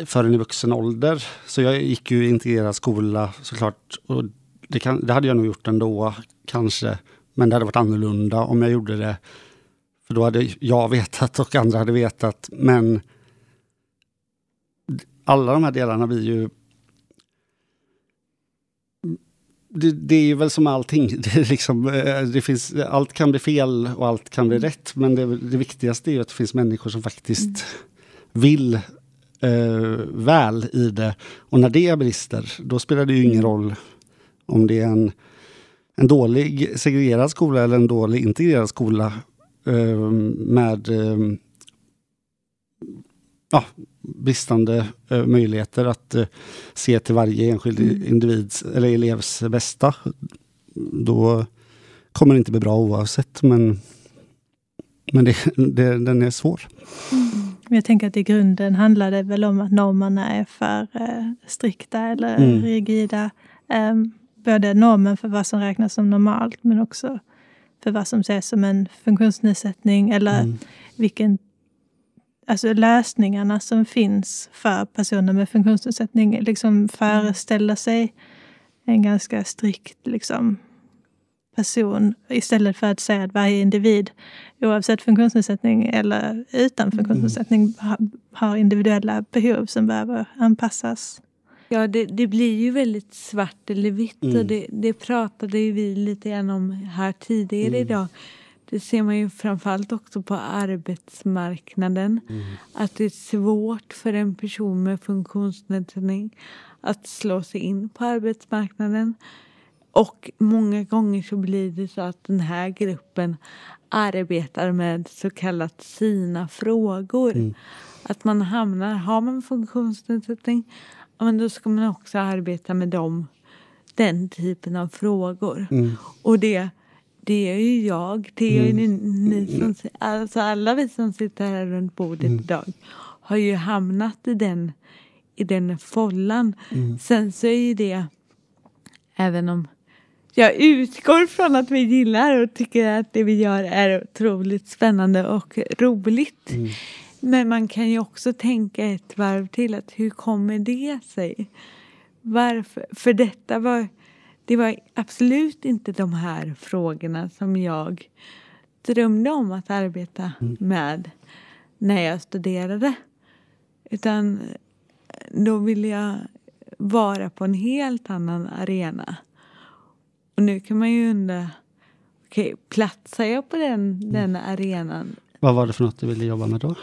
förrän i vuxen ålder. Så jag gick ju i integrerad skola såklart. Och det, kan, det hade jag nog gjort ändå, kanske. Men det hade varit annorlunda om jag gjorde det. För då hade jag vetat och andra hade vetat. Men alla de här delarna blir ju... Det, det är väl som allting. Det, är liksom, eh, det finns, allt kan bli fel och allt kan bli rätt. Men det, det viktigaste är ju att det finns människor som faktiskt vill eh, väl i det. Och när det brister, då spelar det ju ingen roll om det är en, en dålig segregerad skola eller en dålig integrerad skola med eh, ja, bristande eh, möjligheter att eh, se till varje enskild individs eller elevs bästa. Då kommer det inte bli bra oavsett, men, men det, det, den är svår. Men Jag tänker att i grunden handlar det väl om att normerna är för eh, strikta eller Mm. rigida. Ehm, både normen för vad som räknas som normalt men också för vad som ses som en funktionsnedsättning eller Mm. vilken Alltså lösningarna som finns för personer med funktionsnedsättning liksom föreställer sig en ganska strikt liksom, person istället för att säga att varje individ oavsett funktionsnedsättning eller utan funktionsnedsättning ha- har individuella behov som behöver anpassas. Ja, det, det blir ju väldigt svart eller vitt Mm. och det, det pratade vi lite grann om här tidigare Mm. idag. Det ser man ju framförallt också på arbetsmarknaden. Mm. Att det är svårt för en person med funktionsnedsättning att slå sig in på arbetsmarknaden. Och många gånger så blir det så att den här gruppen arbetar med så kallat sina frågor. Mm. Att man hamnar, har man funktionsnedsättning, men då ska man också arbeta med dem, den typen av frågor. Mm. Och det, det är ju jag, det är ju Mm. ni, som, alltså alla vi som sitter här runt bordet Mm. idag har ju hamnat i den, i den follan. Mm. Sen så är ju det, även om jag utgår från att vi gillar och tycker att det vi gör är otroligt spännande och roligt. Mm. Men man kan ju också tänka ett varv till att hur kommer det sig? Varför? För detta var, det var absolut inte de här frågorna som jag drömde om att arbeta med när jag studerade. Utan då ville jag vara på en helt annan arena. Och nu kan man ju undra, okej, platsar jag på den, den arenan? Vad var det för något du ville jobba med då?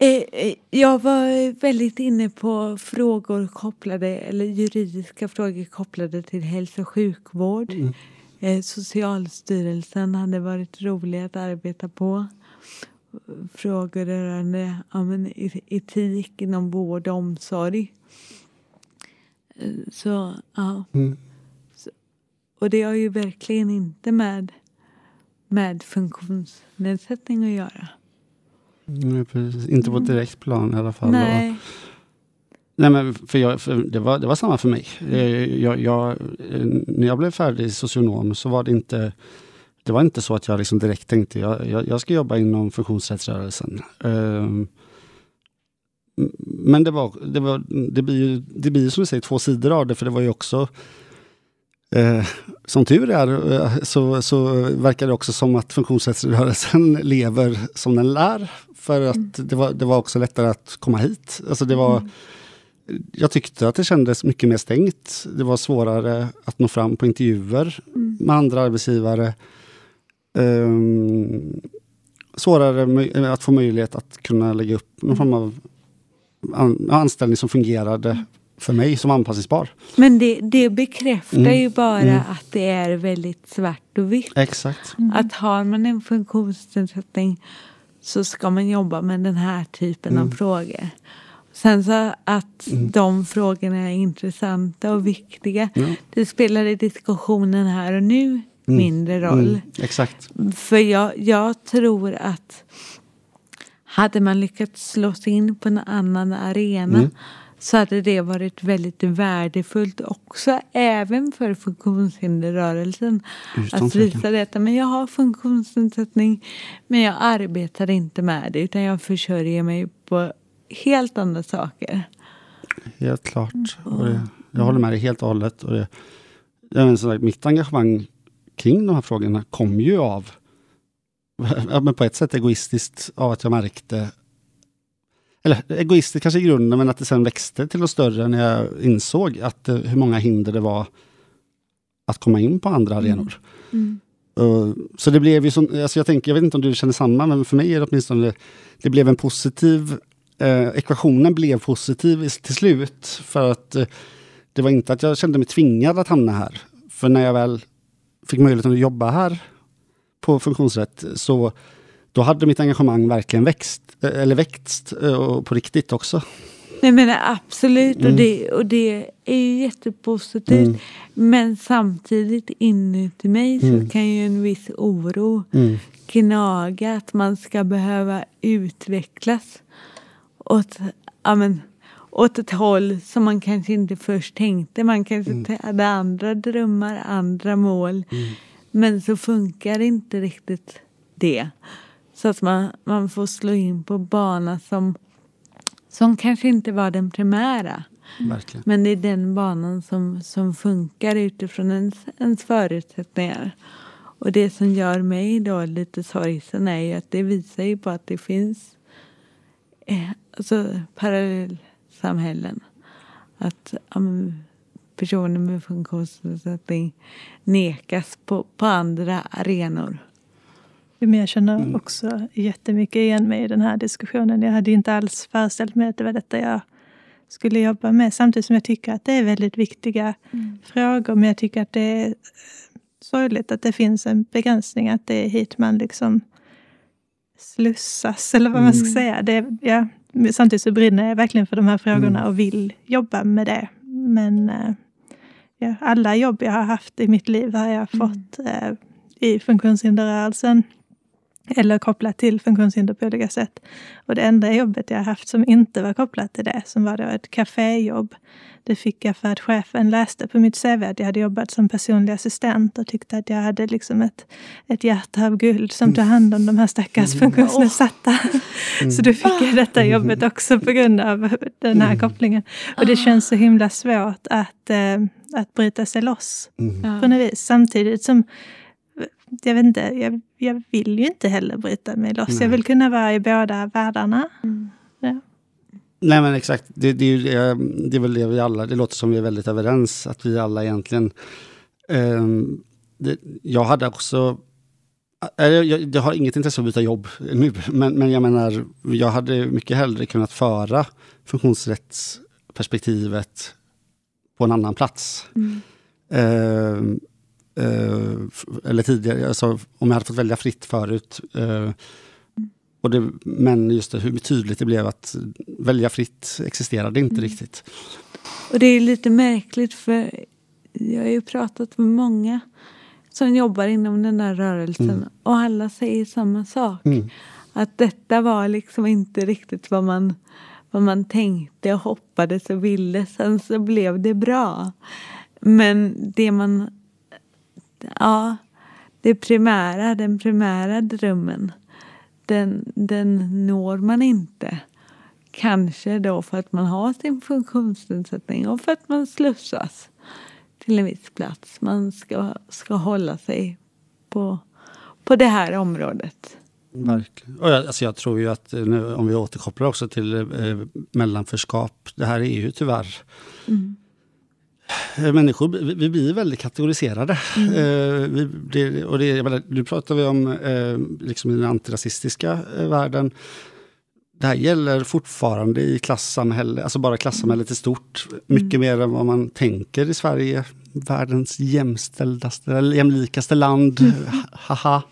Eh, eh, Jag var väldigt inne på frågor kopplade, eller juridiska frågor kopplade till hälso och sjukvård. Mm. Eh, Socialstyrelsen hade varit rolig att arbeta på. Frågor rörande ja, men, e- etik inom vård och omsorg. Så, ja. Mm. Och det har ju verkligen inte med, med funktionsnedsättning att göra. Nej, precis. Inte på ett direkt plan i alla fall. Och- Nej. Nej, men för jag, för det, var, det var samma för mig. Eh, Jag, jag, eh, när jag blev färdig socionom så var det inte det var inte så att jag liksom direkt tänkte jag, jag, jag ska jobba inom funktionsrättsrörelsen. Ehm, m- men det, var, det, var, det, blir ju, det blir ju som du säger två sidor av det, för det var ju också Eh, som tur är eh, så, så verkar det också som att funktionsrättsrörelsen lever som den lär. För att det, var, det var också lättare att komma hit. Alltså det var, Jag tyckte att det kändes mycket mer stängt. Det var svårare att nå fram på intervjuer med andra arbetsgivare. Ehm, svårare att få möjlighet att kunna lägga upp någon form av an, anställning som fungerade för mig som anpassningsbar. Men det, det bekräftar Mm. ju bara Mm. att det är väldigt svart och vitt. Exakt. Att har man en funktionsnedsättning så ska man jobba med den här typen Mm. av frågor. Sen så att Mm. de frågorna är intressanta och viktiga. Det spelar i diskussionen här och nu Mm. mindre roll. Mm, exakt. För jag, jag tror att hade man lyckats slå sig in på en annan arena Mm. Så hade det varit väldigt värdefullt också, även för funktionshinderrörelsen. Utan Att visa detta, men jag har funktionsnedsättning men jag arbetar inte med det utan jag försörjer mig på helt andra saker. Helt klart. Och det, jag håller med dig helt och hållet. Och det, jag menar, så där, mitt engagemang kring de här frågorna kom ju av, men på ett sätt egoistiskt, av att jag märkte eller egoistiskt kanske i grunden, men att det sen växte till något större när jag insåg att, eh, hur många hinder det var att komma in på andra arenor. Mm. Uh, så det blev ju som, alltså jag, tänker, jag vet inte om du känner samma, men för mig är det åtminstone, det, blev en positiv, eh, ekvationen blev positiv till slut. För att eh, det var inte att jag kände mig tvingad att hamna här. För när jag väl fick möjligheten att jobba här på funktionsrätt, så då hade mitt engagemang verkligen växt, eh, eller växt eh, på riktigt också. Nej men absolut Mm. och, det, och det är jättepositivt. Mm. Men samtidigt inuti mig Mm. så kan ju en viss oro Mm. gnaga att man ska behöva utvecklas. Att, ja, men, åt ett håll som man kanske inte först tänkte. Man kanske mm. hade andra drömmar, andra mål. Mm. Men så funkar inte riktigt det. Så att man, man får slå in på bana som, som kanske inte var den primära. Verkligen. Men det är den banan som, som funkar utifrån ens, ens förutsättningar. Och det som gör mig då lite sorgsen är ju att det visar ju på att det finns eh, alltså, parallellsamhällen. Att um, personer med funktionsnedsättning nekas på, på andra arenor. Men jag känner mm. också jättemycket igen mig i den här diskussionen. Jag hade inte alls föreställt mig att det var detta jag skulle jobba med. Samtidigt som jag tycker att det är väldigt viktiga mm. frågor. Men jag tycker att det är sorgligt att det finns en begränsning. Att det är hit man liksom slussas, eller vad man ska mm. säga. Det, ja, samtidigt så brinner jag verkligen för de här frågorna mm. och vill jobba med det. Men eh, ja, alla jobb jag har haft i mitt liv har jag mm. fått eh, i funktionshinderrörelsen eller kopplat till funktionshinder på olika sätt. Och det enda jobbet jag haft som inte var kopplat till det, som var då ett kaféjobb, det fick jag för att chefen läste på mitt CV att jag hade jobbat som personlig assistent och tyckte att jag hade liksom ett, ett hjärta av guld som tog hand om de här stackars mm. funktionsnedsatta. Mm. Så då fick jag detta jobbet också på grund av den här mm. kopplingen. Och det känns så himla svårt att, eh, att bryta sig loss mm. på något vis. Samtidigt som jag vet inte, jag, jag vill ju inte heller bryta mig loss. Nej. Jag vill kunna vara i båda världarna. Mm. Ja. Nej men exakt, det, det, det, det är väl det vi alla, det låter som vi är väldigt överens, att vi alla egentligen... Eh, det, jag hade också... Äh, jag, jag, har inget intresse av att byta jobb nu, men, men jag menar, jag hade mycket hellre kunnat föra funktionsrättsperspektivet på en annan plats. Mm. Eh, eh, eller tidigare, alltså, om jag hade fått välja fritt förut. Eh, och det, men just det, hur tydligt det blev att välja fritt existerade inte mm. riktigt. Och det är lite märkligt för jag har ju pratat med många som jobbar inom den där rörelsen mm. och alla säger samma sak. Mm. Att detta var liksom inte riktigt vad man, vad man tänkte och hoppades och ville. Sen så blev det bra. Men det man ja, det primära, den primära drömmen, den, den når man inte. Kanske då för att man har sin funktionsnedsättning och för att man slussas till en viss plats. Man ska, ska hålla sig på, på det här området. Verkligen. Och jag, alltså jag tror ju att nu, om vi återkopplar också till eh, mellanförskap. Det här är ju tyvärr mm. Eh, människor vi blir väldigt kategoriserade. Mm. Eh, vi, det, och det, menar, nu pratar vi om eh, liksom den antirasistiska eh, världen. Det här gäller fortfarande i klassamhället, alltså bara klassamhället i stort. Mycket mm. mer än vad man tänker i Sverige. Världens jämstäldaste, eller jämlikaste land. Mm. Haha.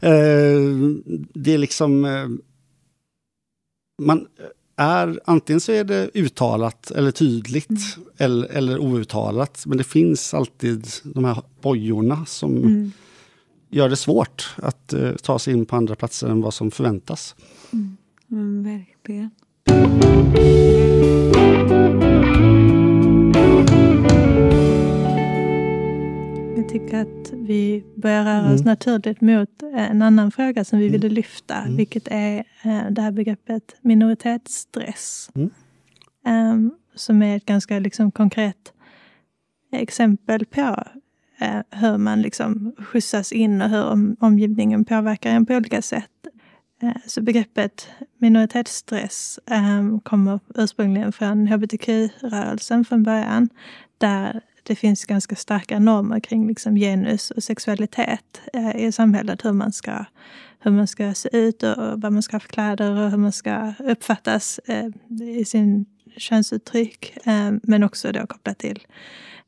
Eh, det är liksom... Eh, man, är, antingen så är det uttalat eller tydligt mm. eller, eller outtalat. Men det finns alltid de här bojorna som mm. gör det svårt att uh, ta sig in på andra platser än vad som förväntas. Mm. mm verkligen. Tycker att vi börjar röra oss mm. naturligt mot en annan fråga som vi mm. ville lyfta, mm. vilket är eh, det här begreppet minoritetsstress. Um, som är ett ganska liksom, konkret exempel på uh, hur man liksom skjutsas in och hur om, omgivningen påverkar en på olika sätt. Så begreppet minoritetsstress um, kommer ursprungligen från hbtq-rörelsen från början, där det finns ganska starka normer kring liksom genus och sexualitet eh, i samhället. Hur man, ska, hur man ska se ut och vad man ska ha för kläder och hur man ska uppfattas eh, i sin könsuttryck. Eh, men också då kopplat till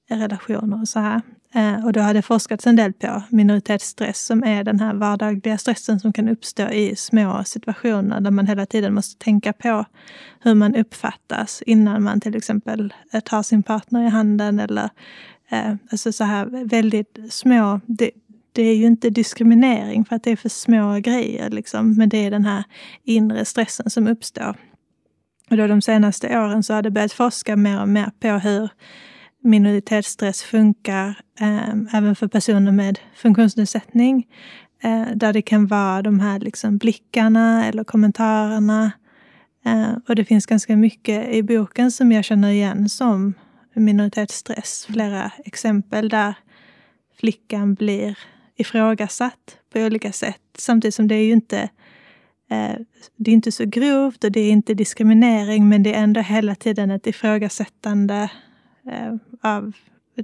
relationer och så här. Eh, och då har forskats en del på minoritetsstress som är den här vardagliga stressen som kan uppstå i små situationer där man hela tiden måste tänka på hur man uppfattas innan man till exempel eh, tar sin partner i handen eller eh, alltså så här väldigt små. Det, det är ju inte diskriminering för att det är för små grejer, liksom, men det är den här inre stressen som uppstår. Och då de senaste åren så har det börjat forska mer och mer på hur minoritetsstress funkar eh, även för personer med funktionsnedsättning. Eh, där det kan vara de här liksom blickarna eller kommentarerna. Eh, och det finns ganska mycket i boken som jag känner igen som minoritetsstress. Flera exempel där flickan blir ifrågasatt på olika sätt. Samtidigt som det är ju inte eh, det är inte så grovt och det är inte diskriminering men det är ändå hela tiden ett ifrågasättande Eh, av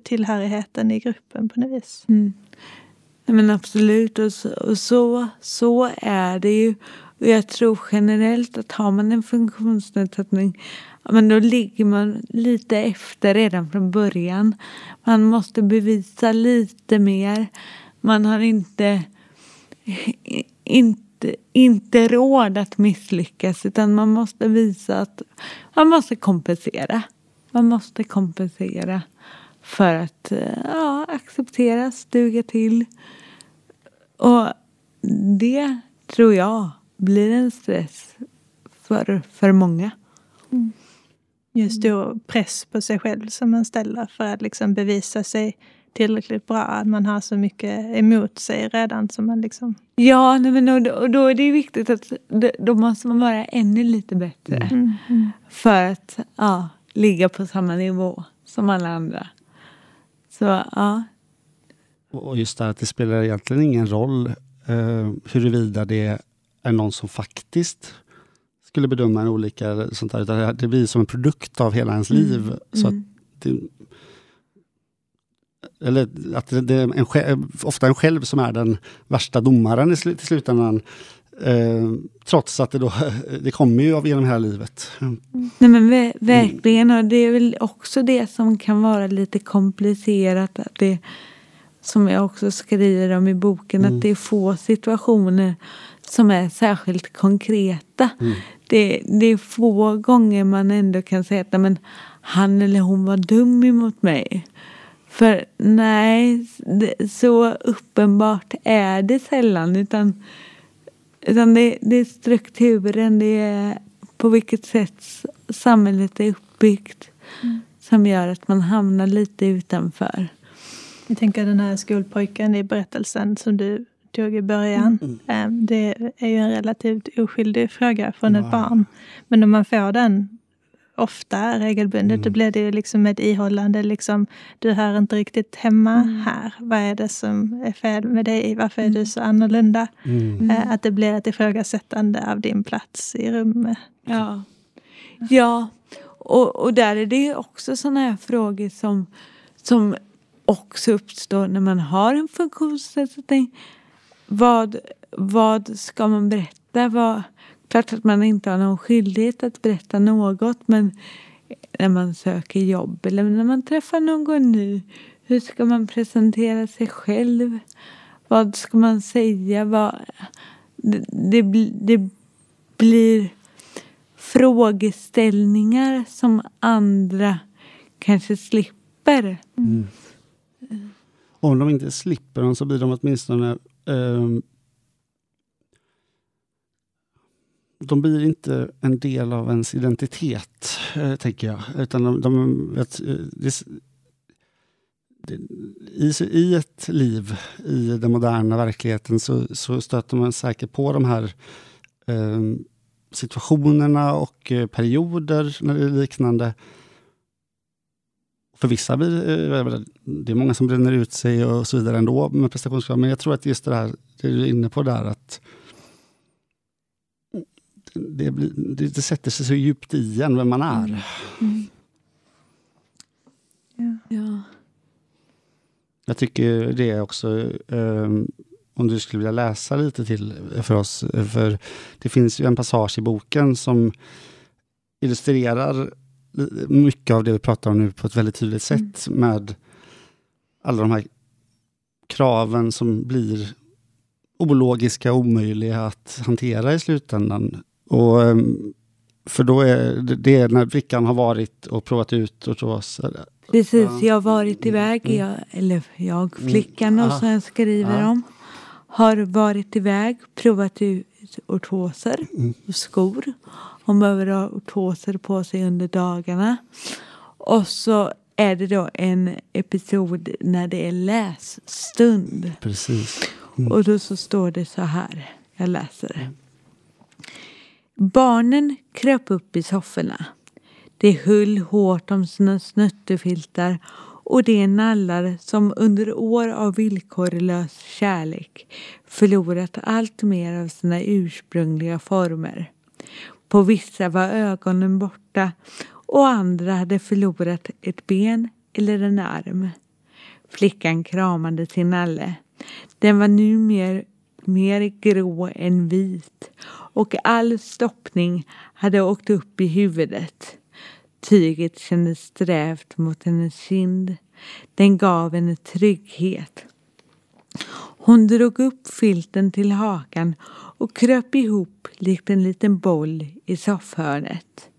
tillhörigheten i gruppen på något vis. Mm. men absolut, och, så, och så, så är det ju. Och jag tror generellt att har man en funktionsnedsättning men då ligger man lite efter redan från början. Man måste bevisa lite mer. Man har inte, inte, inte råd att misslyckas utan man måste visa att man måste kompensera. Man måste kompensera för att ja, accepteras, duga till. Och det tror jag blir en stress för, för många. Mm. Just då press på sig själv som man ställer för att liksom bevisa sig tillräckligt bra. Att man har så mycket emot sig redan. Som man liksom... Ja, men och då, och då är det viktigt att då måste man vara ännu lite bättre. Mm. Mm. För att ja, ligga på samma nivå som alla andra. Så ja. Och just det här att det spelar egentligen ingen roll eh, huruvida det är någon som faktiskt skulle bedöma en olika, sånt där, utan det blir som en produkt av hela ens mm. liv. Så mm. det, eller att det är en ofta en själv som är den värsta domaren i sl till slutändan. Eh, trots att det, då, det kommer ju av genom hela livet. Mm. Nej men ver verkligen, och det är väl också det som kan vara lite komplicerat. Att det, som jag också skriver om i boken, mm. att det är få situationer som är särskilt konkreta. Mm. Det, det är få gånger man ändå kan säga att men, han eller hon var dum emot mig. För nej, det, så uppenbart är det sällan. Utan, utan det, det är strukturen, det är på vilket sätt samhället är uppbyggt mm. som gör att man hamnar lite utanför. Jag tänker den här skolpojken i berättelsen som du tog i början. Mm. Ehm, det är ju en relativt oskyldig fråga från ett barn. Men om man får den ofta, regelbundet, mm. då blir det ju liksom ett ihållande. Liksom, du hör inte riktigt hemma mm. här. Vad är det som är fel med dig? Varför är du mm. så annorlunda? Mm. Äh, att det blir ett ifrågasättande av din plats i rummet. Ja, ja. Och, och där är det också sådana här frågor som, som också uppstår när man har en funktionsnedsättning vad, vad ska man berätta? Vad, klart att man inte har någon skyldighet att berätta något men när man söker jobb eller när man träffar någon ny. Hur ska man presentera sig själv? Vad ska man säga? Vad, det, det, det blir frågeställningar som andra kanske slipper. Mm. Om de inte slipper dem så blir de åtminstone um, de blir inte en del av ens identitet, eh, tänker jag. Utan de, de vet, eh, det, det, i, I ett liv i den moderna verkligheten så, så stöter man säkert på de här eh, situationerna och eh, perioder när det är liknande för vissa blir det... Eh, det är många som bränner ut sig och så vidare ändå med prestationskrav. Men jag tror att just det här, det du är inne på där, att det, blir, det, det sätter sig så djupt i en vem man är. Mm. Mm. Ja. ja. Jag tycker det också, um, om du skulle vilja läsa lite till för oss, för det finns ju en passage i boken som illustrerar mycket av det vi pratar om nu på ett väldigt tydligt sätt mm. med alla de här kraven som blir ologiska och omöjliga att hantera i slutändan. Och, ehm, för då är det när flickan har varit och provat ut och så. Precis, jag har varit iväg, mm. jag, eller jag, mm. flickan mm. och sen skriver ja. om, har varit iväg, provat ut ortoser och skor. Hon behöver ha ortoser på sig under dagarna. Och så är det då en episod när det är lässtund. Precis. Och då så står det så här. Jag läser. Barnen kröp upp i sofforna. De höll hårt om sina snuttefiltar och de nallar som under år av villkorlös kärlek förlorat allt mer av sina ursprungliga former. På vissa var ögonen borta och andra hade förlorat ett ben eller en arm. Flickan kramade sin nalle. Den var nu mer, mer grå än vit och all stoppning hade åkt upp i huvudet. Tyget kändes strävt mot hennes kind. Den gav henne trygghet. Hon drog upp filten till hakan och kröp ihop likt en liten boll i soffhörnet.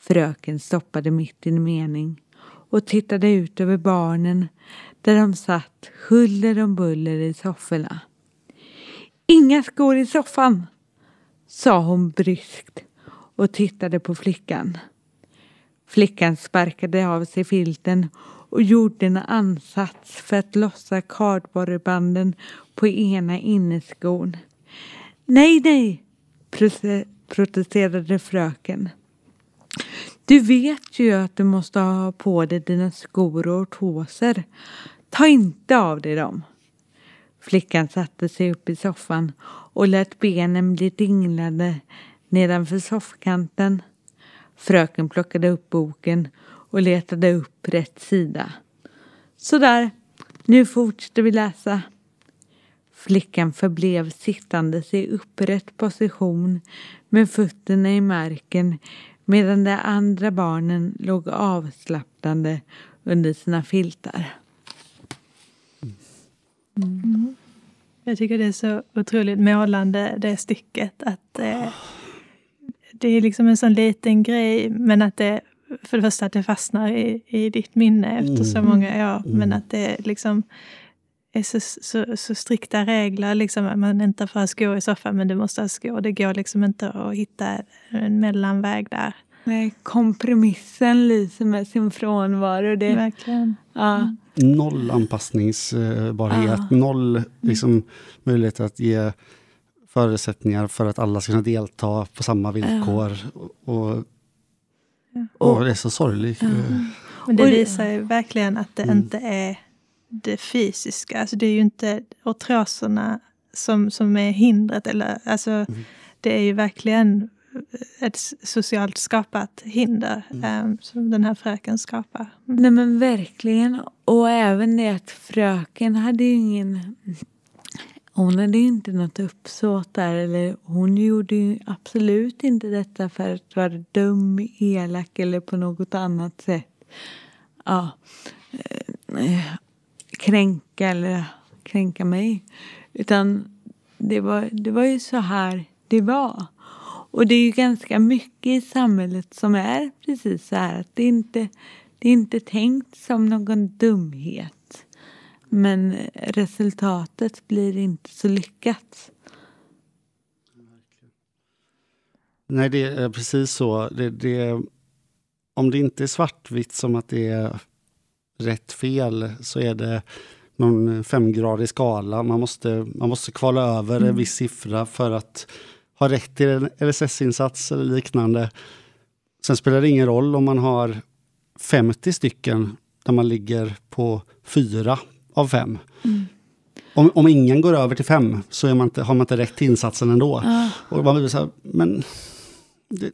Fröken stoppade mitt i en mening och tittade ut över barnen där de satt huller om buller i sofforna. Inga skor i soffan, sa hon bryskt och tittade på flickan. Flickan sparkade av sig filten och gjorde en ansats för att lossa kardborrebanden på ena inneskon. Nej, nej, protesterade fröken. Du vet ju att du måste ha på dig dina skor och ortoser. Ta inte av dig dem. Flickan satte sig upp i soffan och lät benen bli dinglade nedanför soffkanten. Fröken plockade upp boken och letade upp rätt sida. Sådär, nu fortsätter vi läsa. Flickan förblev sittandes i upprätt position med fötterna i marken medan de andra barnen låg avslappnade under sina filtar. Mm. Jag tycker det är så otroligt målande det stycket. Att eh, Det är liksom en sån liten grej men att det för det första att det fastnar i, i ditt minne efter mm. så många år. Mm. Men att det liksom är så, så, så strikta regler. Liksom, att man inte får ha skor i soffan men du måste ha skor. Det går liksom inte att hitta en mellanväg där. Nej, kompromissen lyser med sin frånvaro. Det, Verkligen. Ja. Mm. Noll anpassningsbarhet, ja. noll liksom, möjlighet att ge förutsättningar för att alla ska kunna delta på samma villkor. Ja. Och, och, och, det är så sorgligt. Men det visar ju verkligen att det mm. inte är det fysiska. Alltså det är ju inte artroserna som, som är hindret. Eller, alltså, mm. Det är ju verkligen ett socialt skapat hinder mm. um, som den här fröken skapar. Mm. Nej men verkligen. Och även det att fröken hade ju ingen... Hon hade ju inte något uppsåt där. Eller hon gjorde ju absolut inte detta för att vara dum, elak eller på något annat sätt. Ja, eh, kränka eller kränka mig. Utan det var, det var ju så här det var. Och det är ju ganska mycket i samhället som är precis så här. Att det, inte, det är inte tänkt som någon dumhet. Men resultatet blir inte så lyckat. Nej, det är precis så. Det, det, om det inte är svartvitt som att det är rätt fel så är det någon femgradig skala. Man måste, man måste kvala över mm. en viss siffra för att har rätt till en LSS-insats eller liknande. Sen spelar det ingen roll om man har 50 stycken där man ligger på fyra av fem. Mm. Om, om ingen går över till fem så man inte, har man inte rätt till insatsen ändå. Ah. Och man blir så här, men det,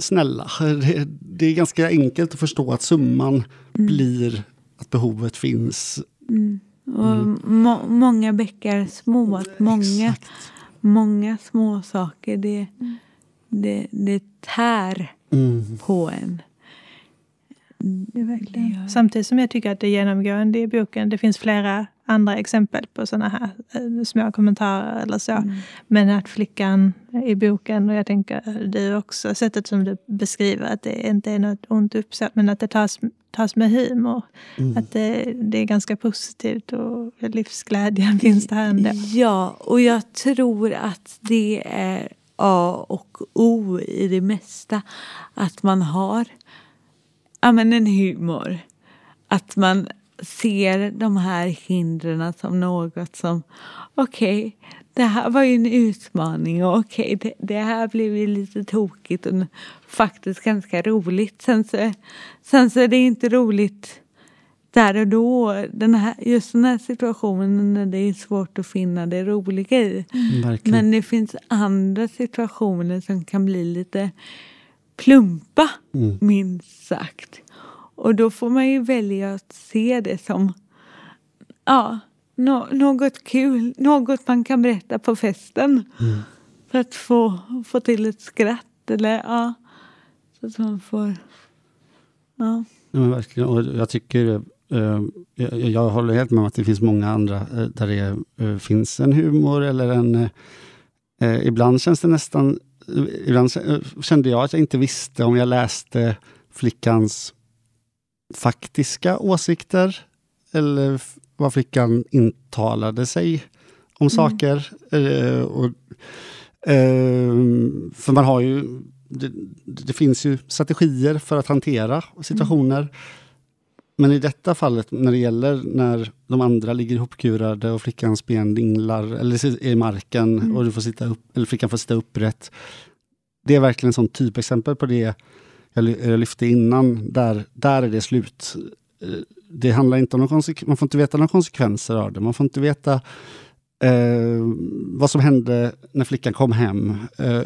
snälla, det, det, är ganska enkelt att förstå att summan mm. blir att behovet finns. Mm. Och mm. må, många bäckar små, att många Exakt många små saker. Det, mm. det, det tär mm. på en. Det verkligen. Samtidigt som jag tycker att det är genomgående i boken. Det finns flera andra exempel på sådana här eh, små kommentarer eller så. Mm. Men att flickan i boken, och jag tänker du också, sättet som du beskriver att det inte är något ont uppsåt, men att det tas, tas med humor. Mm. Att det, det är ganska positivt och livsglädjen finns där ändå. Ja, och jag tror att det är A och O i det mesta. Att man har ja, men en humor. Att man ser de här hindren som något som okej, okay, det här var ju en utmaning och okej, okay, det, det, här blev ju lite tokigt och faktiskt ganska roligt. Sen så, sen så är det inte roligt där och då. Den här, just den här situationen när det är svårt att finna det roliga i. Mm, Men det finns andra situationer som kan bli lite plumpa, Mm. minst sagt. Och då får man ju välja att se det som ja, no, något kul, något man kan berätta på festen. Mm. För att få, få till ett skratt. Eller, ja, så att man får... Ja. Ja, men verkligen. Och jag tycker eh, jag, jag håller helt med om att det finns många andra eh, där det eh, finns en humor eller en... ibland känns det nästan... Ibland kände jag att jag inte visste om jag läste flickans faktiska åsikter eller vad flickan intalade sig om saker. Eh, och, eh, för man har ju... Det, det finns ju strategier för att hantera situationer. Men i detta fallet, när det gäller när de andra ligger ihopkurade och flickans ben dinglar eller i marken och du får sitta upp, eller flickan får sitta upprätt. Det är verkligen en sån typexempel på det jag, lyfte innan. Där, där är det slut. Eh, det handlar inte om någon man får inte veta några konsekvenser av det. Man får inte veta eh, vad som hände när flickan kom hem. Eh,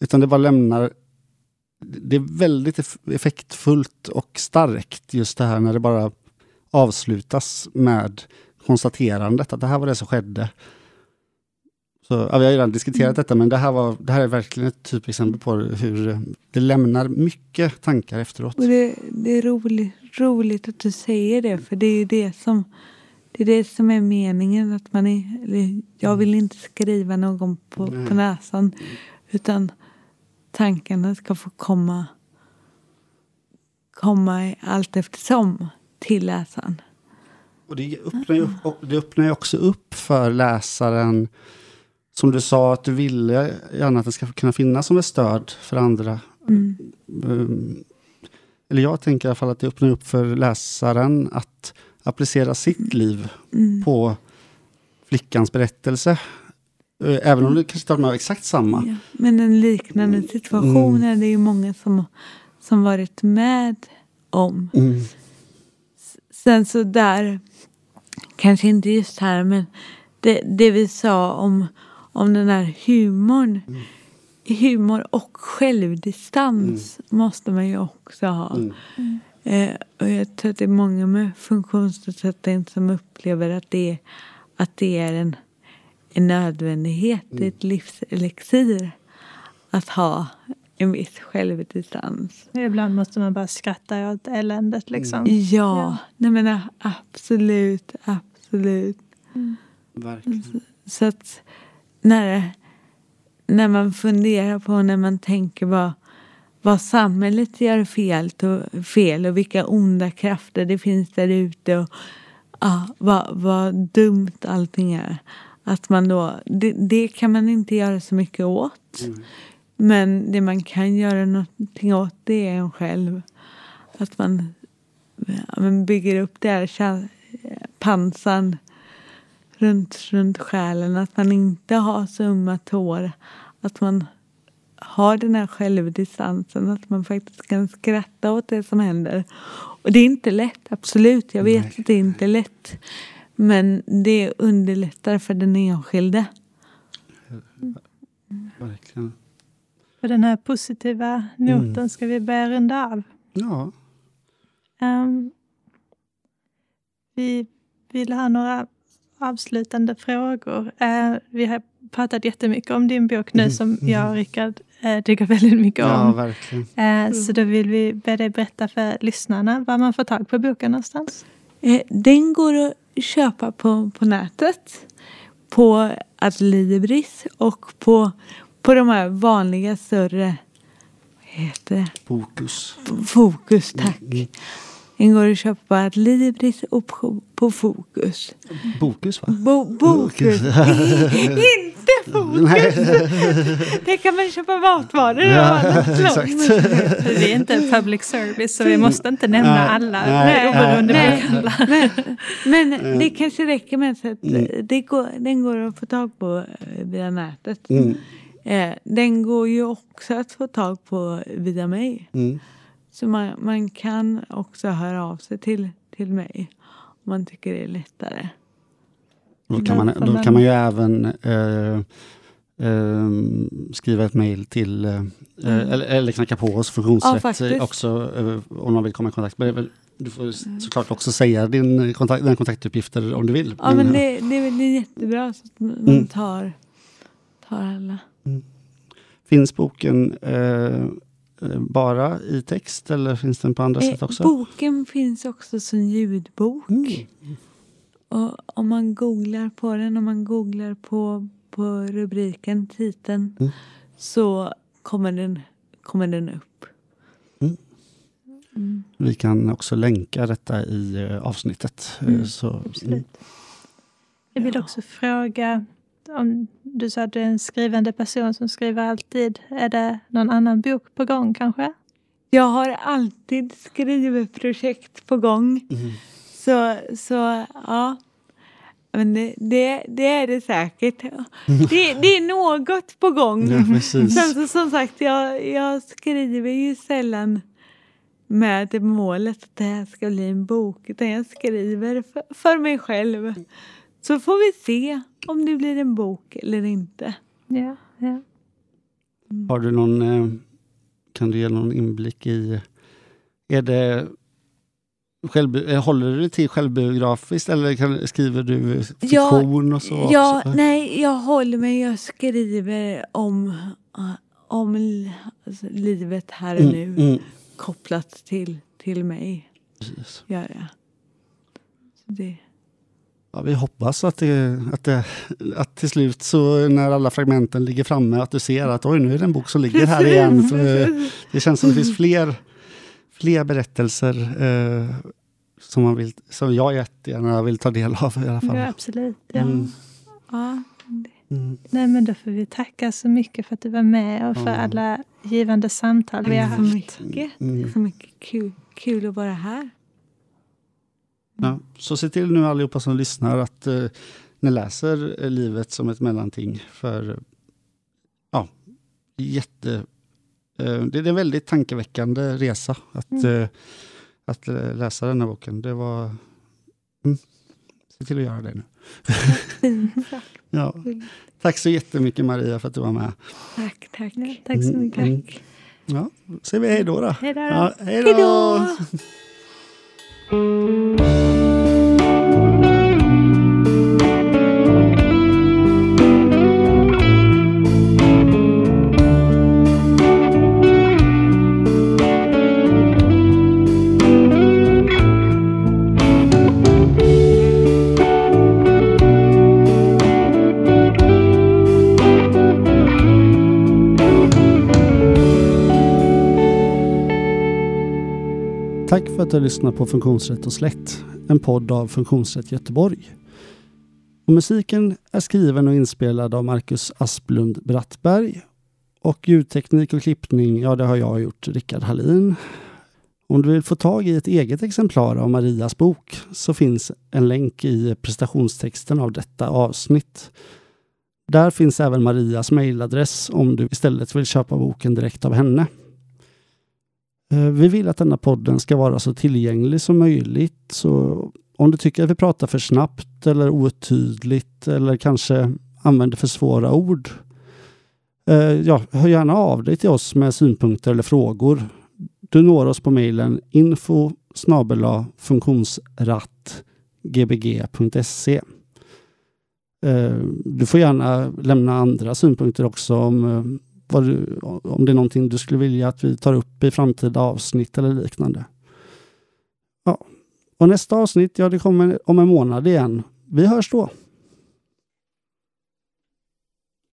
utan det bara lämnar det är väldigt effektfullt och starkt just det här när det bara avslutas med konstaterandet att det här var det som skedde. Så, ja, vi har ju redan diskuterat detta men det här, var, det här är verkligen ett typexempel på hur det lämnar mycket tankar efteråt. Och det, det är roligt, roligt att du säger det, för det är ju det som, det är, det som är meningen. Att man är, jag vill inte skriva någon på, Nej. på näsan, utan tankarna ska få komma, komma allt eftersom till läsaren. Och det öppnar, ju, det öppnar ju också upp för läsaren som du sa att du ville gärna att det ska kunna finnas som ett stöd för andra Mm. Um, eller jag tänker i alla fall att det öppnar upp för läsaren att applicera sitt liv Mm. på flickans berättelse. Eh, Även om det kanske inte har exakt samma. Ja. Men en liknande situation Mm. är det ju många som, som varit med om. Mm. Sen så där, kanske inte just här, men det, det vi sa om, om den här humorn. Humor och självdistans måste man ju också ha. Mm. Eh, och jag tror att det är många med funktionsnedsättning som upplever att det, att det är en, en nödvändighet, är ett livselixir att ha en viss självdistans. Ibland måste man bara skratta åt eländet liksom. Ja, Ja. nej men absolut, absolut. Verkligen. Så att när, när man funderar på, när man tänker vad, vad samhället gör fel och, fel och vilka onda krafter det finns där ute och ja, vad, vad dumt allting är. Att man då, det, det kan man inte göra så mycket åt. Men det man kan göra någonting åt det är en själv. Att man, man bygger upp det här pansan runt, runt själen. Att man inte har så ömma tår. Att man har den här självdistansen. Att man faktiskt kan skratta åt det som händer. Och det är inte lätt, absolut. Jag vet Nej. att det är inte lätt. Men det underlättar för den enskilde. Verkligen. På den här positiva noten Mm. ska vi börja runda av. Ja. Ehm, vi vill ha några avslutande frågor. Eh, vi har pratat jättemycket om din bok nu Mm, som mm. jag och Rickard eh, tycker väldigt mycket ja, om. verkligen. Eh, Så då vill vi be dig berätta för lyssnarna var man får tag på boken någonstans. Eh, Den går att köpa på, på nätet. På Adlibris och på, på de här vanliga större vad heter det? Fokus. Fokus, tack. Den går att köpa på Adlibris och på, Fokus. Bokus va? Bo, bokus. Inte Fokus! Det kan man köpa matvaror Ja, exakt. Vi är inte public service så vi måste inte nämna Nej, alla nej, oberoende nej. bokhandlare. Men, men det kanske räcker med att Mm. det går, den går att få tag på eh, via nätet. Mm. Eh, den går ju också att få tag på via mig. Mm. Så man, man kan också höra av sig till, till mig om man tycker det är lättare. Då kan man, då kan man ju även eh, eh, skriva ett mejl till, eh, eller, eller knacka på oss Mm. Ja, funktionsrätt faktiskt. eh, också eh, om man vill komma i kontakt med det. Du får såklart också säga din kontakt, dina kontaktuppgifter om du vill. Ja men det, det, är väl- det är jättebra så att man Mm. tar, tar alla. Finns boken eh, eh, bara i text eller finns den på andra sätt Eh, också? boken finns också som ljudbok. Mm. Och om man googlar på den, om man googlar på, på rubriken, titeln, Mm. så kommer den, kommer den upp. Mm. Mm. Vi kan också länka detta i eh, avsnittet. eh, Mm, så, Absolut. Jag vill också fråga, om du sa att du är en skrivande person som skriver alltid. Är det någon annan bok på gång kanske? Jag har alltid skrivprojekt på gång. Mm. Så, så ja. Men det, det, det är det säkert. Det, det är något på gång. Ja, så, som sagt, jag, jag skriver ju sällan med målet att det här ska bli en bok. Utan jag skriver för, för mig själv. Så får vi se om det blir en bok eller inte. Ja, ja. Har du någon, eh, kan du ge någon inblick i, är det själv, eh, håller du dig till självbiografiskt eller kan, skriver du fiktion och så ja, nej, jag håller mig. Jag skriver om, uh, om alltså, livet här och nu. Mm, mm, Kopplat till, till mig. precis. Gör jag. Så det, Ja, vi hoppas att, det, att, det, att till slut så när alla fragmenten ligger framme att du ser att oj nu är det en bok som ligger här igen. Eh, det känns som det finns fler, fler berättelser eh, som, man vill, som jag jättegärna vill ta del av i alla fall. ja absolut. Ja. Mm, ja, mm. Nej, men då får vi tacka så mycket för att du var med och för Ja. alla givande samtal vi har tack så haft. mycket. Mm. Så mycket. Kul, kul att vara här. Ja, så se till nu allihopa som lyssnar att eh, ni läser eh, livet som ett mellanting. För ja, jätte, eh, det är en väldigt tankeväckande resa att, Mm. eh, att eh, läsa den här boken. Det var... Mm, se till att göra det nu. Ja. Tack så jättemycket Maria för att du var med. Tack, tack. Ja, tack så Mm, mycket. mm. Ja, säger vi hej då. då. Hej då. Ja, hej Hej då! Tack för att du har lyssnat på Funktionsrätt och slätt, en podd av Funktionsrätt Göteborg. Och musiken är skriven och inspelad av Marcus Asplund Brattberg. Och ljudteknik och klippning, ja det har jag gjort, Rickard Hallin. Om du vill få tag i ett eget exemplar av Marias bok så finns en länk i prestationstexten av detta avsnitt. Där finns även Marias mejladress om du istället vill köpa boken direkt av henne. Eh, vi vill att denna podden ska vara så tillgänglig som möjligt. Så om du tycker att vi pratar för snabbt eller otydligt eller kanske använder för svåra ord. Eh, ja, hör gärna av dig till oss med synpunkter eller frågor. Du når oss på mejlen info funktionsrattgbg.se eh, Du får gärna lämna andra synpunkter också om du, om det är någonting du skulle vilja att vi tar upp i framtida avsnitt eller liknande. Ja. Och nästa avsnitt, ja det kommer om en månad igen. Vi hörs då.